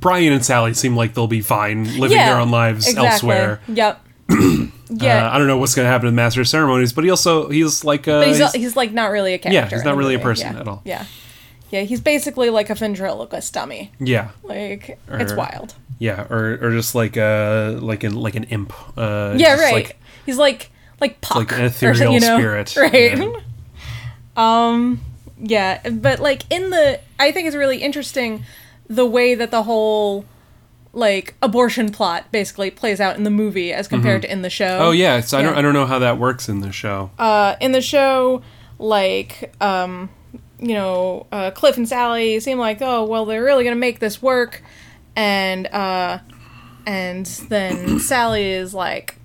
Brian and Sally seem like they'll be fine living yeah. their own lives exactly. elsewhere. Yep. Uh, yeah. I don't know what's going to happen to the Master of Ceremonies, but he also he's like uh, But he's, he's- he's like not really a character. Yeah, he's not really a person Yeah. at all. Yeah, yeah, he's basically like a ventriloquist dummy. yeah Like it's wild. yeah or or just like uh like an like an imp. Uh, Yeah, right. Like, he's like like Puck, like an or ethereal you know? spirit. right? Yeah. Um, yeah, but like in the, I think it's really interesting the way that the whole like abortion plot basically plays out in the movie as compared to in the show. oh yeah, so I don't I don't know how that works in the show. uh, in the show, like, um, you know, uh, Cliff and Sally seem like, oh, well, they're really gonna make this work, and uh, and then Sally is like,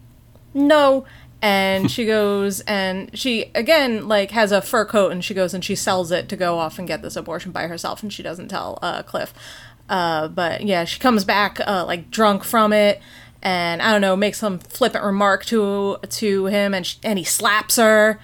no, and she goes and she again like has a fur coat and she goes and she sells it to go off and get this abortion by herself, and she doesn't tell uh, Cliff. Uh, but yeah, she comes back uh, like drunk from it, and I don't know, makes some flippant remark to to him, and sh- and he slaps her,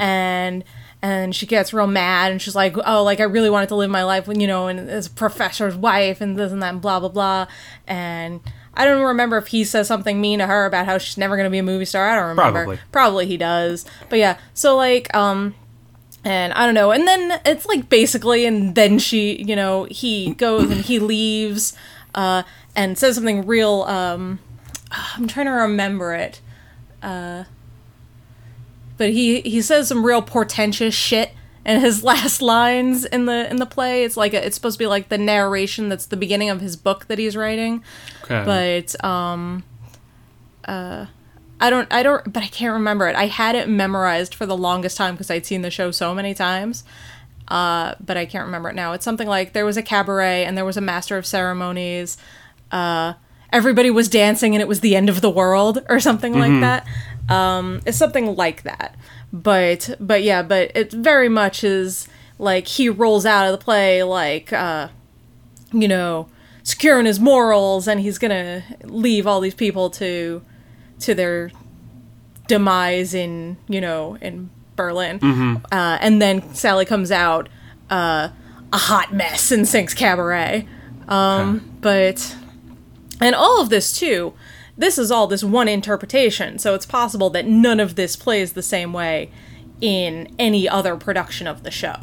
and and she gets real mad, and she's like, oh, like I really wanted to live my life when you know, and as a professor's wife, and this and that, and blah blah blah, and. I don't remember if he says something mean to her about how she's never going to be a movie star. I don't remember. Probably. Probably he does. But yeah, so like um and I don't know. And then it's like basically, and then she, you know, he goes and he leaves, uh, and says something real. Um, I'm trying to remember it. Uh, but he he says some real portentous shit in his last lines in the in the play. It's like a, it's supposed to be like the narration that's the beginning of his book that he's writing Okay. but um uh I don't I don't but I can't remember it. I had it memorized for the longest time because I'd seen the show so many times. Uh but I can't remember it now. It's something like there was a cabaret and there was a master of ceremonies. Uh everybody was dancing and it was the end of the world or something like that. Um it's something like that. But but yeah, but it very much is like he rolls out of the play like uh you know, secure in his morals, and he's gonna leave all these people to to their demise in you know in Berlin. Uh, and then Sally comes out uh, a hot mess and sings cabaret. Um, But and all of this too. This is all this one interpretation, so it's possible that none of this plays the same way in any other production of the show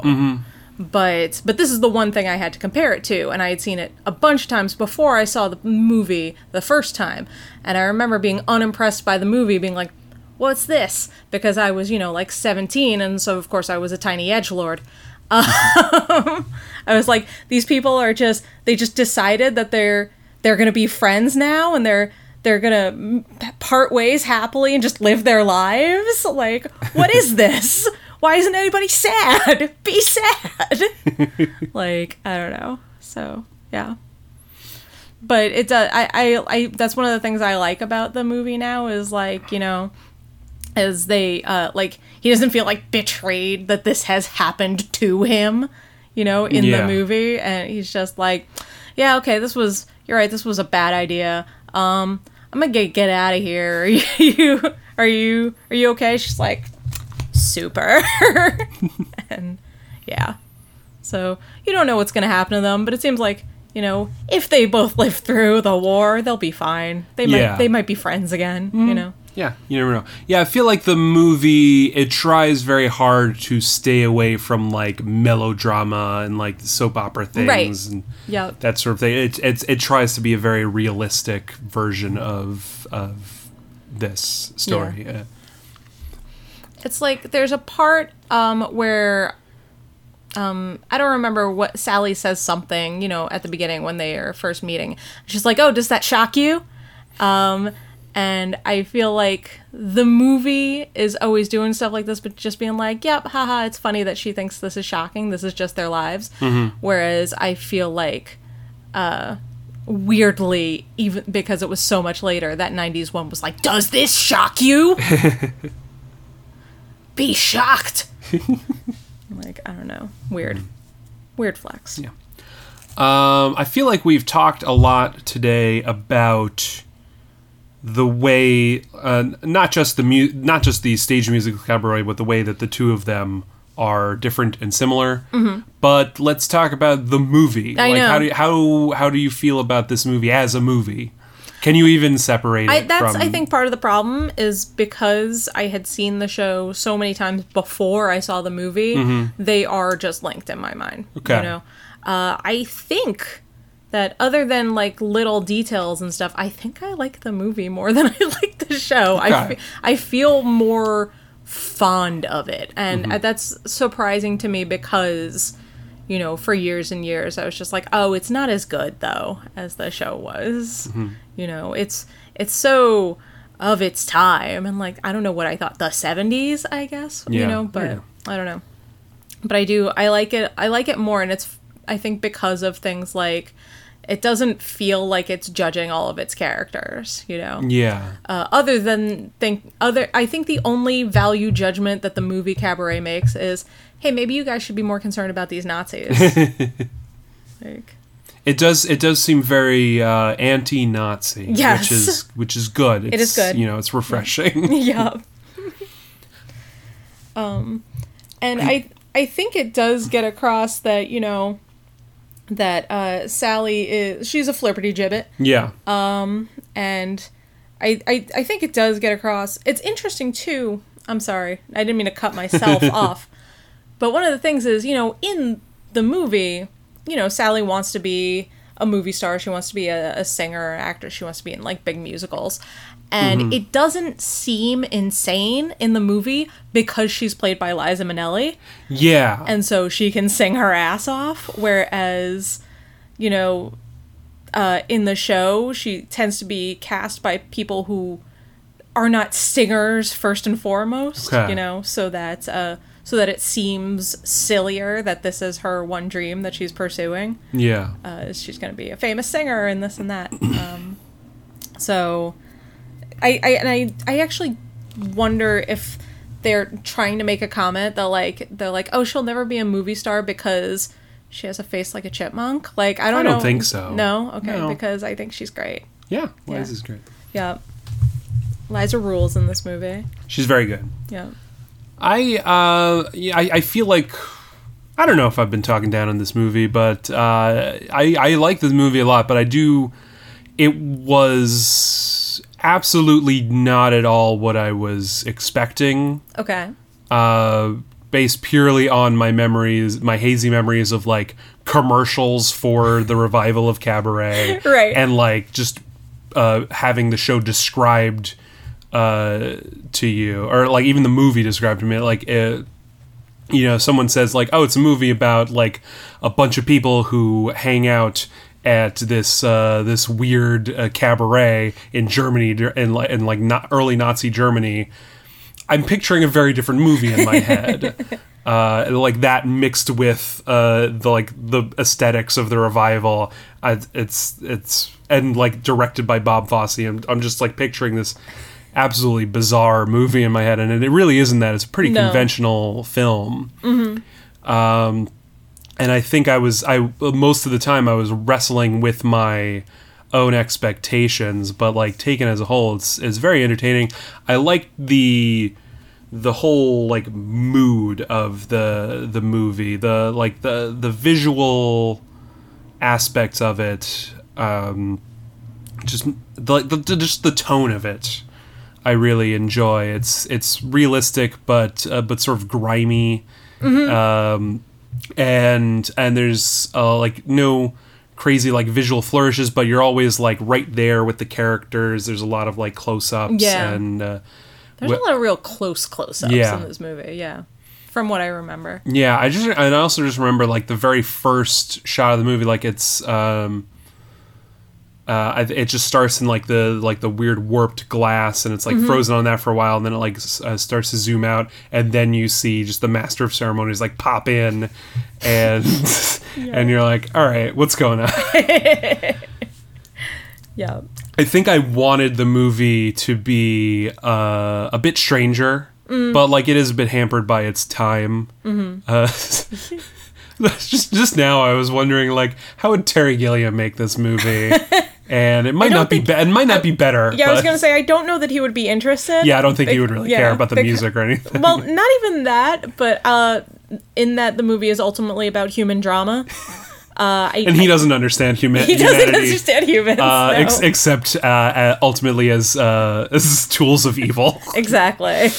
but but this is the one thing I had to compare it to, and I had seen it a bunch of times before I saw the movie the first time, and I remember being unimpressed by the movie, being like, "What's this?" Because I was you know like seventeen, and so of course I was a tiny edge lord. Um, I was like, these people are just they just decided that they're they're gonna be friends now, and they're they're gonna part ways happily and just live their lives? Like, what is this? Why isn't anybody sad? Be sad. like, I don't know. So, yeah. But it does. I, I, I. That's one of the things I like about the movie now is like you know, as they uh like he doesn't feel like betrayed that this has happened to him, you know, in Yeah. the movie, and he's just like, yeah, okay, this was you're right, this was a bad idea. Um, I'm gonna get get out of here. Are you are you are you okay? She's like, super, and yeah. So you don't know what's gonna happen to them, but it seems like you know if they both live through the war, they'll be fine. They might Yeah. they might be friends again. You know. Yeah, you never know. Yeah, I feel like the movie it tries very hard to stay away from like melodrama and like soap opera things Right. and Yeah. that sort of thing. It it it tries to be a very realistic version of of this story. Uh, It's like there's a part um, where um, I don't remember what Sally says something, you know, at the beginning when they are first meeting. She's like, "Oh, does that shock you?" Um, and I feel like the movie is always doing stuff like this, but just being like, "Yep, haha, it's funny that she thinks this is shocking. This is just their lives." Whereas I feel like uh, weirdly, even because it was so much later, that 90s one was like, Does this shock you? Be shocked. like, I don't know. Weird. Weird flex. Yeah. Um, I feel like we've talked a lot today about the way, uh, not just the mu- not just the stage musical cabaret, but the way that the two of them are different and similar. But let's talk about the movie. Mm-hmm. I like, know. how do you, how how do you feel about this movie as a movie? Can you even separate it I, that's from? I think part of the problem is because I had seen the show so many times before I saw the movie. They are just linked in my mind. Mm-hmm. Okay. You know, uh, I think that other than like little details and stuff, I think I like the movie more than I like the show. I Okay. fe- I feel more fond of it, and Mm-hmm. that's surprising to me because. You know, for years and years, I was just like, "Oh, it's not as good though as the show was." Mm-hmm. You know, it's it's so of its time, and like I don't know what I thought the '70s, I guess. You know, but yeah. I don't know. But I do. I like it. I like it more, and it's I think because of things like it doesn't feel like it's judging all of its characters. You know, yeah. uh, other than think other i think the only value judgment that the movie cabaret makes is hey maybe you guys should be more concerned about these nazis like It does. It does seem very uh, anti-Nazi, Yes. which is which is good. It's, is good. You know, it's refreshing. yeah um and i i think it does get across that you know that uh sally is she's a flipperty gibbet yeah. Um, and I, I I think it does get across. It's interesting too. I'm sorry, I didn't mean to cut myself off. But one of the things is, you know, in the movie, you know, Sally wants to be a movie star. She wants to be a, a singer, actress. She wants to be in like big musicals. And it doesn't seem insane in the movie because she's played by Liza Minnelli yeah. and so she can sing her ass off whereas you know uh, in the show she tends to be cast by people who are not singers first and foremost Okay. you know so that uh, so that it seems sillier that this is her one dream that she's pursuing yeah. uh, she's going to be a famous singer and this and that. Um, so, I, I and I I actually wonder if they're trying to make a comment that like they're like, oh, she'll never be a movie star because she has a face like a chipmunk. Like I don't I don't know. think so. No, okay, No. because I think she's great. Yeah. Yeah. Liza's great. Yeah, Liza rules in this movie. She's very good. Yeah. I uh yeah, I, I feel like I don't know if I've been talking down on this movie, but uh, I I like this movie a lot, but I do. It was absolutely not at all what I was expecting. Okay. Uh, based purely on my memories, my hazy memories of like commercials for the revival of Cabaret, Right. And like just uh, having the show described uh, to you, or like even the movie described to me, like. Uh, you know, someone says like, "Oh, it's a movie about like a bunch of people who hang out at this uh, this weird uh, cabaret in Germany in like in like not early Nazi Germany, I'm picturing a very different movie in my head. uh, like that mixed with uh, the like the aesthetics of the revival. I, it's it's and like directed by Bob Fosse. I'm, I'm just like picturing this absolutely bizarre movie in my head, and it really isn't that. It's a pretty No. conventional film. Um, and I think I was I most of the time I was wrestling with my own expectations, but like taken as a whole, it's it's very entertaining. I like the the whole like mood of the the movie, the like the the visual aspects of it, um, just the, the, the just the tone of it. I really enjoy. It's it's realistic, but uh, but sort of grimy, um, and and there's uh, like no crazy like visual flourishes, but you're always like right there with the characters. There's a lot of like close ups Yeah. and uh, There's Wh- a lot of real close close-ups Yeah. in this movie. Yeah, from what I remember. Yeah, I just and I also just remember like the very first shot of the movie, like it's um, uh, it just starts in like the like the weird warped glass, and it's like frozen on that for a while, and then it like uh, starts to zoom out, and then you see just the master of ceremonies like pop in, and and you're like, all right, what's going on? Yeah. I think I wanted the movie to be uh, a bit stranger, but like it is a bit hampered by its time. Uh, just just now, I was wondering like how would Terry Gilliam make this movie, and it might not be think- be- it might not be better. Yeah, I was gonna say I don't know that he would be interested. Yeah, I don't think he would really yeah, care about the music or anything. well, not even that, but uh, in that the movie is ultimately about human drama. Uh, I, and he doesn't understand huma- he doesn't humanity. understand humans. uh, no. ex- except uh, uh, ultimately as uh, as tools of evil. exactly.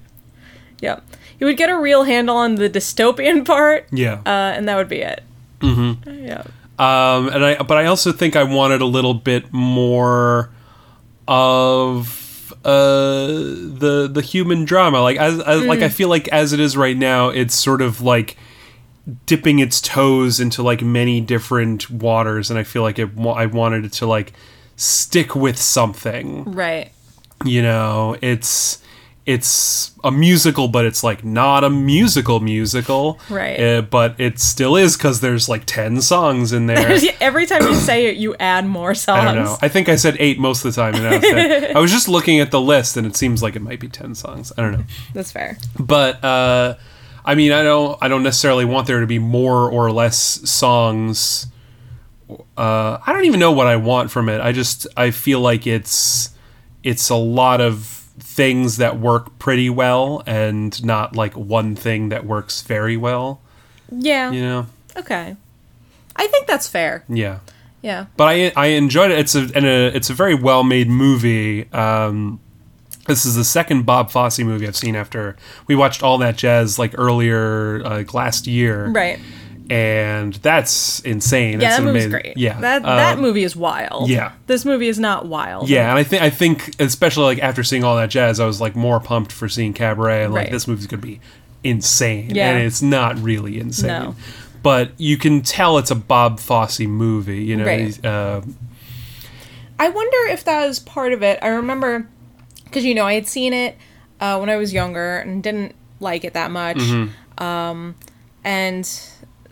yeah, he would get a real handle on the dystopian part, yeah. uh, and that would be it. Mm-hmm. Yeah. Um, and I but I also think I wanted a little bit more of uh, the the human drama. Like as, as like I feel like as it is right now, it's sort of like dipping its toes into like many different waters, and I feel like it. I wanted it to like stick with something. Right. You know, it's it's a musical, but it's like not a musical musical, Right. Uh, but it still is because there's like ten songs in there. Every time you say it, you add more songs. I don't know. I think I said eight most of the time. And I, was I was just looking at the list, and it seems like it might be ten songs. I don't know, That's fair. but uh, I mean, I don't. I don't necessarily want there to be more or less songs. Uh, I don't even know what I want from it. I just I feel like it's it's a lot of things that work pretty well, and not like one thing that works very well. Yeah. You know? Okay. I think that's fair. Yeah. Yeah. but I I enjoyed it. It's a and a it's a very well made movie. Um, this is the second Bob Fosse movie I've seen after we watched All That Jazz like earlier uh, like last year, Right. And that's insane. Yeah, That's that movie's amazing- great. Yeah, That that Um, movie is wild. yeah. This movie is not wild. Yeah, and I think I think especially like after seeing all that jazz, I was like more pumped for seeing Cabaret, and like Right. this movie's gonna be insane, Yeah. and it's not really insane, No. but you can tell it's a Bob Fosse movie. You know, Right. Uh, I wonder if that was part of it. I remember because you know I had seen it uh, when I was younger and didn't like it that much. Mm-hmm. Um, and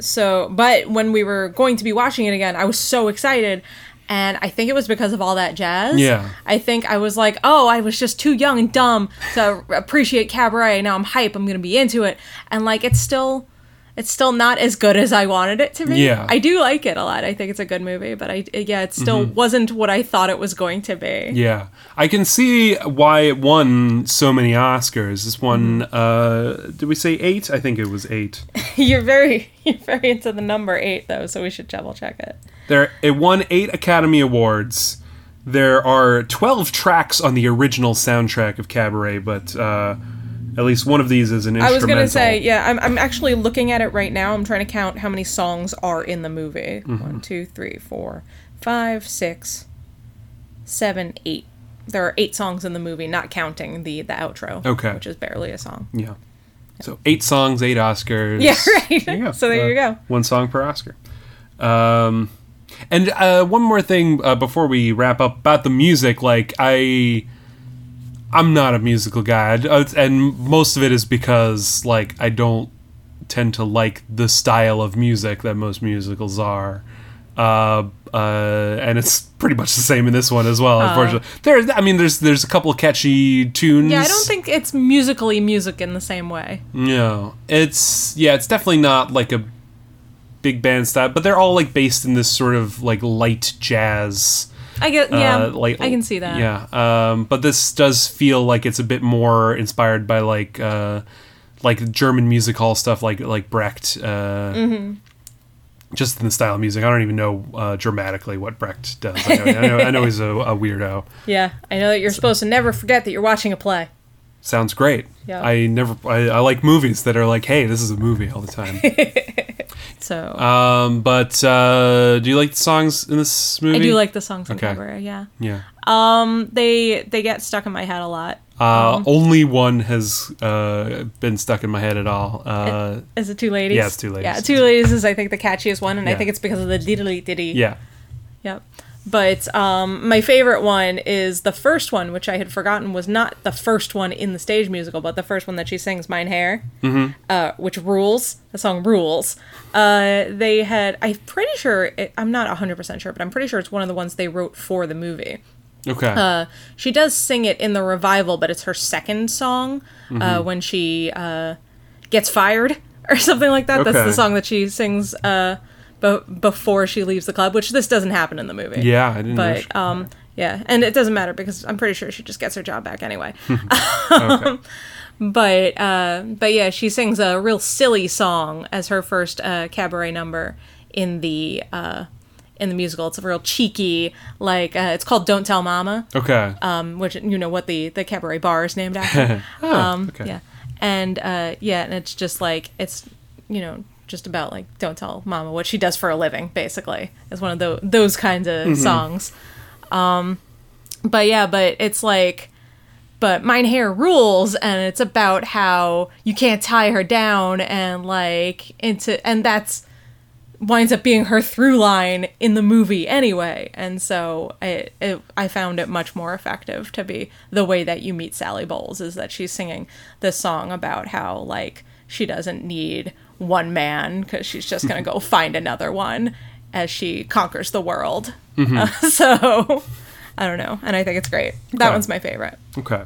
so, but when we were going to be watching it again, I was so excited. And I think it was because of all that jazz. Yeah. I think I was like, oh, I was just too young and dumb to appreciate cabaret. Now I'm hype. I'm gonna be into it. And like, it's still, it's still not as good as I wanted it to be. Yeah. I do like it a lot. I think it's a good movie, but I yeah, it still wasn't what I thought it was going to be. Mm-hmm. Yeah, I can see why it won so many Oscars. This won, Mm-hmm. uh, did we say eight? I think it was eight. you're very you're very into the number eight though, so we should double check it. There, it won eight Academy Awards. There are twelve tracks on the original soundtrack of Cabaret, but uh, at least one of these is an I was gonna say, yeah, I'm, I'm actually looking at it right now. I'm trying to count how many songs are in the movie. Mm-hmm. One, two, three, four, five, six, seven, eight. There are eight songs in the movie, not counting the the outro. Okay. Which is barely a song. Yeah. So eight songs, eight Oscars. Yeah, right. You go. so there you Uh, go. One song per Oscar. Um, And uh, one more thing uh, before we wrap up about the music, like I, I'm not a musical guy, uh, and most of it is because like I don't tend to like the style of music that most musicals are. Uh, uh, and it's pretty much the same in this one as well. Unfortunately, there. I mean, there's there's a couple catchy tunes. Yeah, I don't think it's musically music in the same way. No, it's yeah, it's definitely not like a big band style, but they're all like based in this sort of like light jazz. I get yeah, uh, like I can see that. Yeah, um, but this does feel like it's a bit more inspired by like uh, like German music hall stuff, like like Brecht. Uh, Mm-hmm. Just in the style of music, I don't even know uh, dramatically what Brecht does. I know, I know, I know he's a, a weirdo. Yeah, I know that you're supposed to never forget that you're watching a play. Sounds great. Yeah. I never. I, I like movies that are like, hey, this is a movie all the time. So Um, but uh, do you like the songs in this movie? I do like the songs in Okay. Cabaret. Yeah, Yeah. um, they they get stuck in my head a lot. Uh, only one has uh, been stuck in my head at all. Uh, Is it two ladies? Yeah, it's Two Ladies. Yeah, two ladies is I think the catchiest one, and I think it's because of the diddly diddy. yeah. Yep. But um, my favorite one is the first one, which I had forgotten was not the first one in the stage musical, but the first one that she sings, "Mein Herr," mm-hmm. uh, which rules. The song rules. Uh, they had, I'm pretty sure, it, I'm not 100% sure, but I'm pretty sure it's one of the ones they wrote for the movie. Okay. Uh, she does sing it in the revival, but it's her second song uh, when she uh, gets fired or something like that. That's the song that she sings uh, be- before she leaves the club, which this doesn't happen in the movie. yeah, I didn't. she- But um, yeah, and it doesn't matter because I'm pretty sure she just gets her job back anyway. okay. but uh, but yeah, she sings a real silly song as her first uh, cabaret number in the uh, in the musical. It's a real cheeky, like uh, it's called "Don't Tell Mama." Okay. um, which you know what the the cabaret bar is named after. um, okay. Yeah, and uh, yeah, and it's just like it's you know just about like don't tell mama what she does for a living. Basically, it's one of those those kinds of songs. Um, but yeah, but it's like. But Mein Herr rules, and it's about how you can't tie her down, and like into, and that's winds up being her through line in the movie anyway. And so it, it, I found it much more effective to be the way that you meet Sally Bowles is that she's singing this song about how like she doesn't need one man because she's just gonna go find another one as she conquers the world. Uh, so I don't know, and I think it's great. That Okay. one's my favorite. okay.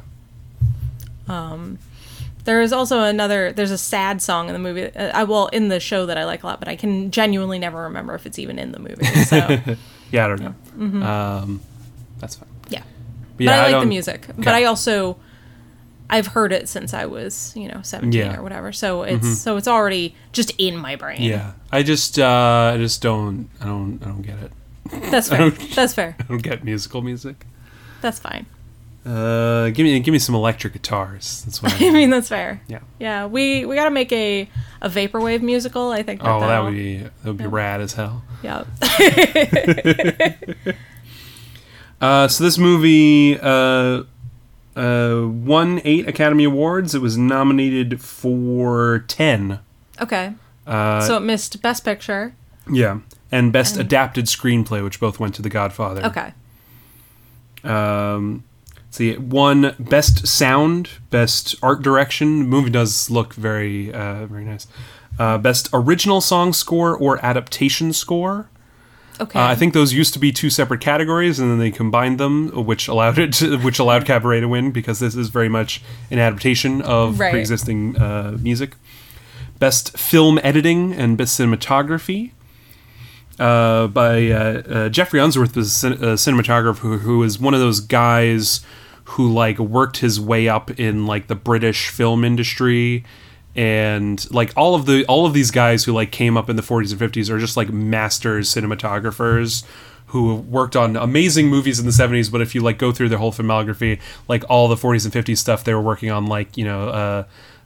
There is also another. There's a sad song in the movie. Uh, I well in the show that I like a lot, but I can genuinely never remember if it's even in the movie. So Yeah, I don't know. Um, that's fine. yeah, But yeah, but I, like the music. But I also I've heard it since I was you know 17 Yeah. Mm-hmm. or whatever. So it's so it's already just in my brain. Yeah, I just uh, I just don't I don't I don't get it. that's fair. that's fair. I don't get musical music. That's fine. Uh, give me give me some electric guitars. That's what. I I mean that's fair. Yeah. Yeah, we we got to make a a vaporwave musical. I think. Oh, that would be that would be rad as hell. Yeah. Uh, so this movie uh, uh, won eight Academy Awards. It was nominated for ten. Okay. Uh, so it missed Best Picture. yeah, and Best Adapted Screenplay, which both went to The Godfather. Okay. Um, see, it won Best Sound, Best Art Direction. The movie does look very, uh, very nice. Uh, best Original Song Score or Adaptation Score. Okay. Uh, I think those used to be two separate categories, and then they combined them, which allowed it, to, which allowed Cabaret to win because this is very much an adaptation of Right. pre-existing uh, music. Best Film Editing and Best Cinematography. Uh, by uh, uh, Geoffrey Unsworth was a, cin- a cinematographer who, who is one of those guys who like worked his way up in like the British film industry and like all of the all of these guys who like came up in the 40s and 50s are just like masters cinematographers who worked on amazing movies in the 70s but if you like go through their whole filmography like all the 40s and 50s stuff they were working on like you know uh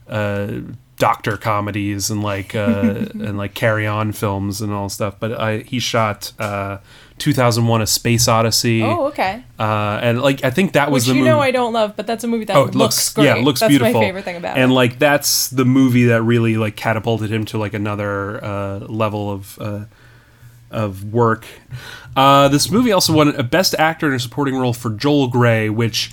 uh doctor comedies and like uh and like carry on films and all stuff. But I he shot uh 2001 a space odyssey oh, okay. uh and like i think that was Which the you movie know I don't love, but that's a movie that Oh, looks, looks, great. yeah, it looks that's beautiful. my favorite thing about and it. like that's the movie that really like catapulted him to like another uh, level of uh, of work. Uh, this movie also won a Best Actor in a Supporting Role for Joel Grey, which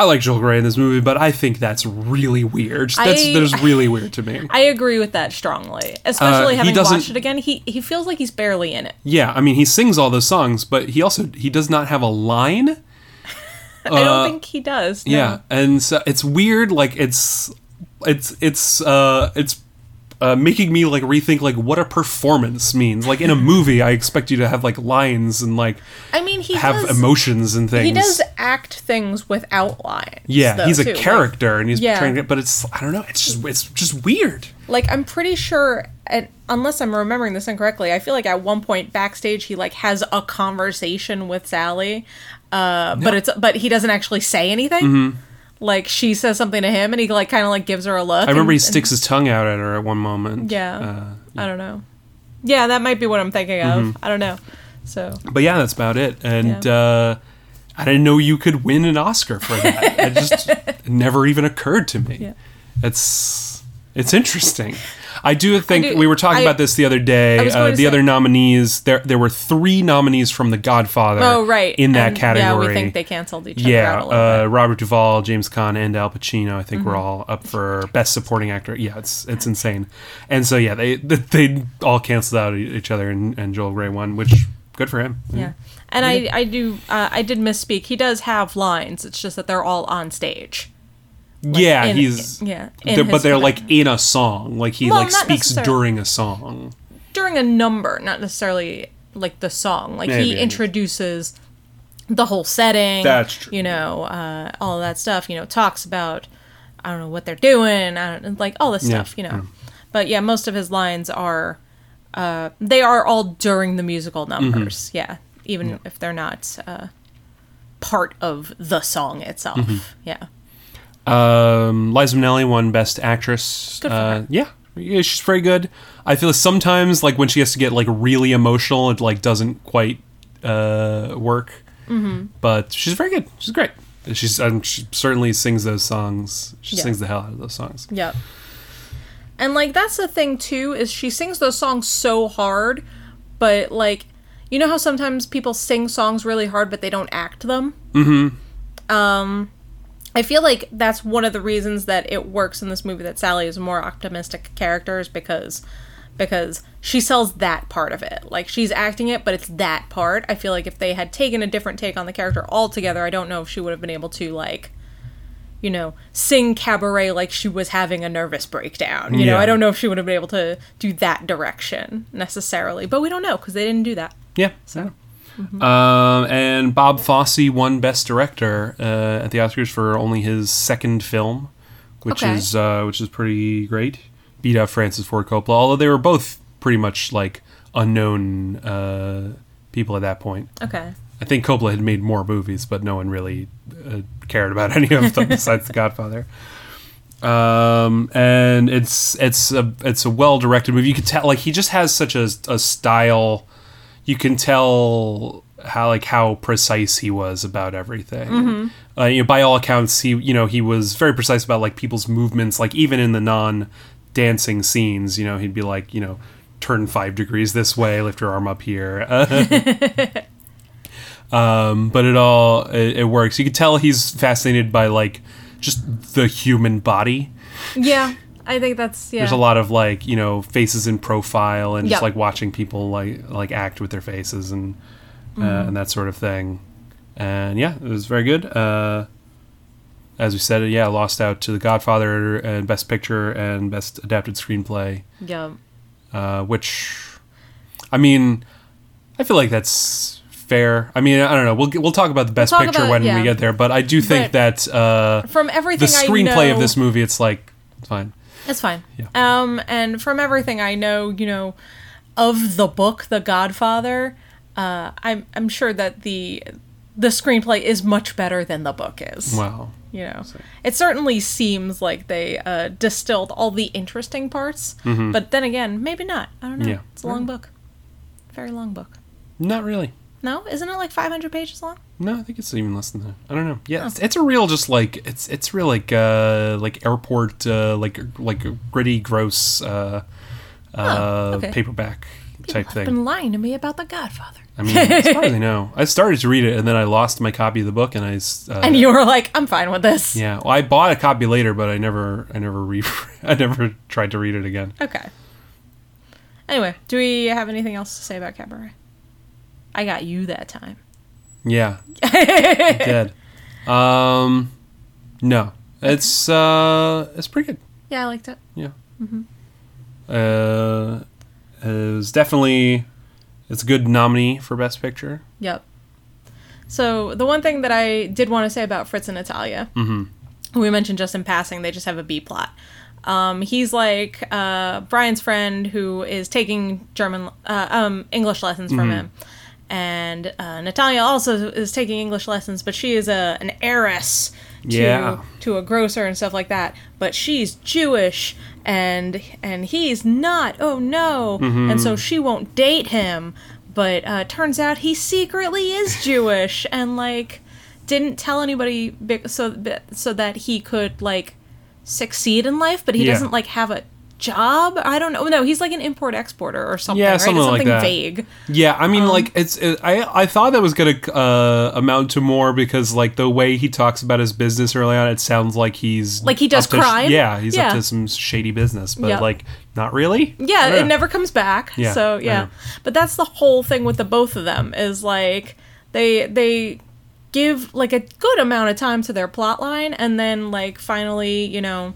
I like Joel Grey in this movie, but I think that's really weird. That's I- that's really weird to me. I agree with that strongly, especially he having watched it again. He he feels like he's barely in it. Yeah, I mean he sings all those songs, but he also he does not have a line. I don't think he does. no. Uh, Yeah, and so it's weird. Like it's it's it's uh it's uh, making me like rethink like what a performance means. Like in a movie, I expect you to have like lines and like I mean he have does, emotions and things. He does act things without lines. Yeah, though, he's a too. Like- character and he's Yeah. trying to. But it's I don't know. It's just it's just weird. Like, I'm pretty sure, and unless I'm remembering this incorrectly, I feel like at one point backstage he like has a conversation with Sally, uh, but it's but he doesn't actually say anything. Like she says something to him, and he like kind of like gives her a look. I remember and, he sticks his tongue out at her at one moment. yeah, Uh, I don't know. Yeah, that might be what I'm thinking of. Mm-hmm. I don't know. So but yeah, that's about it. And Yeah. uh, I didn't know you could win an Oscar for that. it just never even occurred to me. Yeah. It's it's interesting. I do think do- we were talking I- about this the other day. I Uh, the say- other nominees there there were three nominees from The Godfather. oh right in that And, category. Yeah, we think they canceled each other Yeah, out a little uh. Mm-hmm. Robert Duvall, James Caan, and Al Pacino. I think we're all up for best supporting actor. Yeah, it's it's insane. And so yeah, they they all canceled out each other, and, and Joel Grey won, which good for him. Yeah, and I I do uh, I did misspeak. He does have lines. It's just that they're all on stage. Yeah, in- he's yeah, they're- but they're like in a song. Like he Well, like speaks during a song. during a number, not necessarily like the song. Like Maybe, he introduces the whole setting. That's true. You know, uh, all that stuff. You know, talks about I don't know what they're doing. I don't like all this Yeah, stuff. You know, but yeah, most of his lines are uh, they are all during the musical numbers. Mm-hmm. Yeah, even if they're not uh, part of the song itself. Mm-hmm. Yeah. Um, Liza Minnelli won Best Actress. Uh. Yeah, yeah, she's very good. I feel sometimes like when she has to get like really emotional, it like doesn't quite uh, work. Mm-hmm. But she's very good. She's great. She's um, she certainly sings those songs. She Yeah. sings the hell out of those songs. Yep. And like that's the thing too is she sings those songs so hard, but like you know how sometimes people sing songs really hard but they don't act them? Mm-hmm. Um I feel like that's one of the reasons that it works in this movie that Sally is a more optimistic character is because because she sells that part of it. Like she's acting it, but it's that part. I feel like if they had taken a different take on the character altogether, I don't know if she would have been able to like you know, sing cabaret like she was having a nervous breakdown. You know, I don't know if she would have been able to do that direction necessarily, but we don't know because they didn't do that. Yeah. So, Um, and Bob Fosse won Best Director uh, at the Oscars for only his second film, which Okay. is uh, which is pretty great. Beat out Francis Ford Coppola, although they were both pretty much like unknown uh, people at that point. okay. I think Coppola had made more movies, but no one really uh, cared about any of them besides The Godfather. Um, and it's it's a it's a well directed movie. You could tell like he just has such a, a style. You can tell how like how precise he was about everything. Uh, you know, by all accounts, he you know he was very precise about like people's movements. Like even in the non dancing scenes, you know, he'd be like you know turn five degrees this way, lift your arm up here. um, but it all it, it works. You can tell he's fascinated by like just the human body. Yeah, I think that's yeah. There's a lot of like you know faces in profile and just like watching people like like act with their faces and uh, Mm-hmm. and that sort of thing. And yeah, it was very good. Uh, as we said, yeah, lost out to The Godfather and Best Picture and Best Adapted Screenplay, Yeah. uh, which I mean, I feel like that's fair. I mean, I don't know. We'll we'll talk about the Best talk Picture about- when yeah. we get there, but I do think But that uh, From the screenplay know, of this movie, it's like it's fine. It's fine. Yeah. Um, and from everything I know, you know, of the book, The Godfather, uh, I'm I'm sure that the the screenplay is much better than the book is. Wow. You know, it certainly seems like they uh, distilled all the interesting parts, but then again, maybe not. I don't know. Mm-hmm. Yeah. It's a long book, very long book. Not really. No, isn't it like 500 pages long? No, I think it's even less than that. I don't know. Yeah, Oh. it's, it's a real just like it's it's real like uh like airport uh like like gritty gross uh uh okay. paperback type thing. Been lying to me about The Godfather. I mean, as far as I know, I started to read it and then I lost my copy of the book and I Uh, And you were like, I'm fine with this. yeah, well, I bought a copy later, but I never, I never re, I never tried to read it again. Okay. Anyway, do we have anything else to say about Cabaret? I got you that time. Yeah, dead. Um, no, it's uh, it's pretty good. Yeah, I liked it. Yeah. Mm-hmm. Uh, is definitely it's a good nominee for best picture. Yep. So the one thing that I did want to say about Fritz and Natalia, who we mentioned just in passing, they just have a B plot. Um, he's like uh, Brian's friend who is taking German, uh, um, English lessons from him, and uh, Natalia also is taking English lessons, but she is a an heiress to Yeah. to a grocer and stuff like that. But she's Jewish, and and he's not. Oh no! And so she won't date him. But uh, turns out he secretly is Jewish, and like didn't tell anybody so so that he could like succeed in life. But he Yeah. doesn't like have a job. I don't know. No, he's like an import exporter or something. Yeah, right? something like something that. vague. Yeah, I Um, mean, like it's. It, I I thought that was gonna uh, amount to more because like the way he talks about his business early on, it sounds like he's Like he does to sh- crime? yeah, he's up to some shady business, but Yep. like not really. Yeah, it never comes back. Yeah, so yeah, but that's the whole thing with the both of them is like they they give like a good amount of time to their plot line, and then like finally, you know,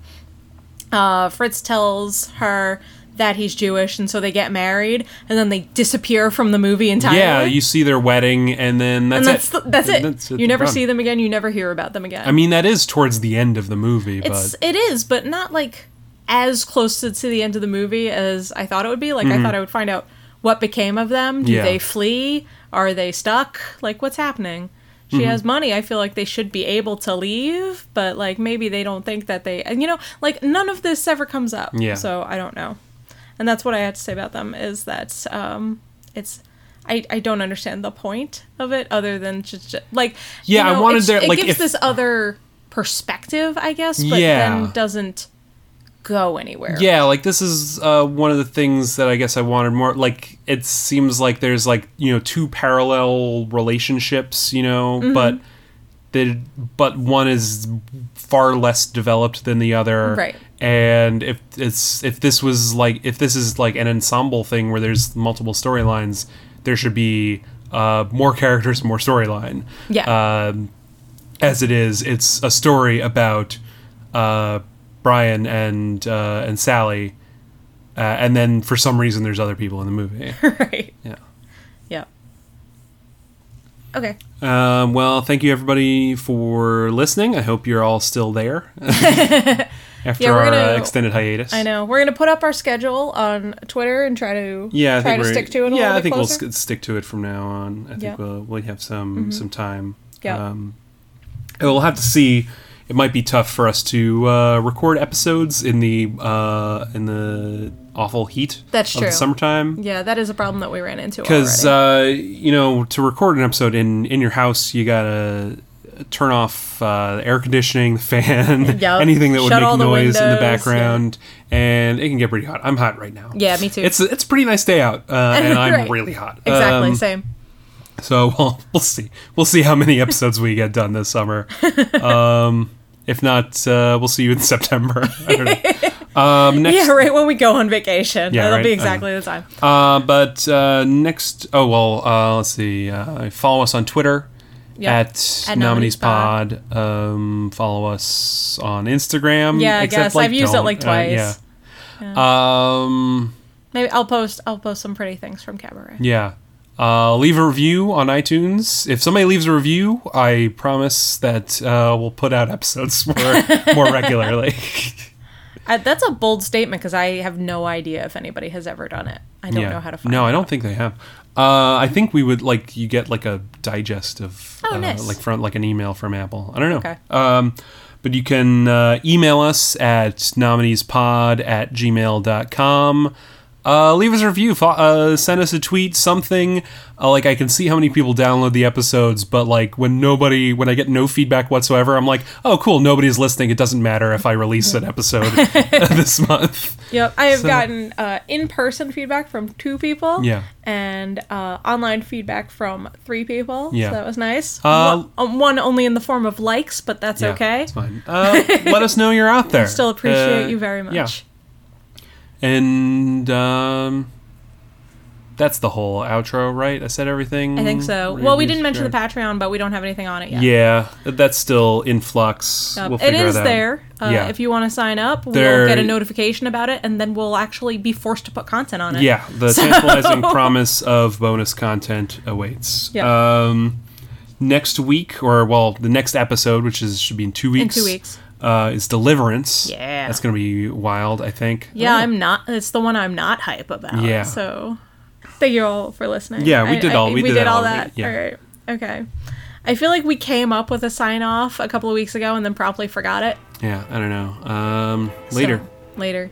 uh, Fritz tells her that he's Jewish, and so they get married, and then they disappear from the movie entirely. Yeah, you see their wedding, and then that's and that's it. the, that's it. That's it. you never see them again. You never hear about them again. I mean, that is towards the end of the movie, It's but it is, but not like as close to, to the end of the movie as I thought it would be. Like I thought I would find out what became of them. Do Mm-hmm. Yeah. they flee? Are they stuck? Like what's happening? She Mm-hmm. has money. I feel like they should be able to leave, but like maybe they don't think that they and you know, like none of this ever comes up. Yeah. So I don't know. And that's what I had to say about them is that um it's I, I don't understand the point of it other than just, like Yeah, you I know, wanted it, there- it like, gives if- this other perspective I guess but Yeah. then doesn't go anywhere yeah, like this is uh, one of the things that I guess I wanted more. Like it seems like there's like you know two parallel relationships, you know, Mm-hmm. but the but one is far less developed than the other, Right. And if it's if this was like if this is like an ensemble thing where there's multiple storylines, there should be uh, more characters, more storyline. yeah um, as it is, it's a story about uh, Brian and uh, and Sally, uh, and then for some reason there's other people in the movie. right yeah. yeah okay Um, well, thank you everybody for listening. I hope you're all still there after Yeah, our gonna- uh, extended hiatus. I know we're gonna put up our schedule on Twitter and try to Yeah, I try to stick to it a yeah, I think closer. we'll stick to it from now on. I think Yeah. Mm-hmm. we'll we'll have some some time. Yeah. Um, we'll have to see. It might be tough for us to uh, record episodes in the uh, in the awful heat That's of true. the summertime. yeah that is a problem that we ran into Because uh, you know, to record an episode in in your house, you gotta turn off uh, the air conditioning, the fan, Yep. anything that would Shut make the noise in the windows, yeah. background, and it can get pretty hot. I'm hot right now. Yeah, me too. It's it's a pretty nice day out, uh, and I'm Right. really hot. exactly Um, same so we'll we'll see. We'll see how many episodes we get done this summer. Um, if not, uh, we'll see you in September. I don't know. Um, next, yeah right when we go on vacation Yeah, that'll right, be exactly the time uh, but uh, next, oh well, uh, let's see. Uh, follow us on Twitter Yep. at, At Nominees Pod. Um, follow us on Instagram. Yeah, I guess. like, I've used it, like, Uh, twice. yeah. Um. maybe I'll post I'll post some pretty things from Cabaret Yeah. Uh, leave a review on iTunes. If somebody leaves a review, I promise that uh, we'll put out episodes more more regularly. I, that's a bold statement because I have no idea if anybody has ever done it I don't yeah. know how to find No. I don't think they have. Uh, I think we would like you get like a digest of Oh, uh, nice. like from like an email from Apple. I don't know. Okay. Um, but you can uh, email us at nomineespod at gmail.com. uh, leave us a review. Uh, send us a tweet, something. Uh, like I can see how many people download the episodes, but like when nobody, when I get no feedback whatsoever, I'm like, oh, cool, nobody's listening. It doesn't matter if I release an episode this month. Yep, I have So- gotten uh, in-person feedback from two people. Yeah. and uh, online feedback from three people. Yeah. so that was nice. Uh, one, um, one only in the form of likes, but that's Yeah, okay. it's fine. Uh, let us know you're out there. Still appreciate you very much. Yeah, and um, that's the whole outro, right? I said everything. I think so. Well, we didn't mention the Patreon, but we don't have anything on it yet. Yeah, that's still in flux. Yep. We'll it is there. Uh, Yeah. If you want to sign up, we'll get a notification about it, and then we'll actually be forced to put content on it. Yeah, the tantalizing promise of bonus content awaits. Yep. Um, next week, or well, the next episode, which is should be in two weeks. In two weeks. Uh, is Deliverance. Yeah. that's gonna be wild. I think. Yeah, I'm not. It's the one I'm not hype about. Yeah. So, thank you all for listening. Yeah, we I- did I- all- we did that all already, that. yeah. All right. Okay. I feel like we came up with a sign off a couple of weeks ago and then promptly forgot it. Yeah, I don't know. Um, later. So, later.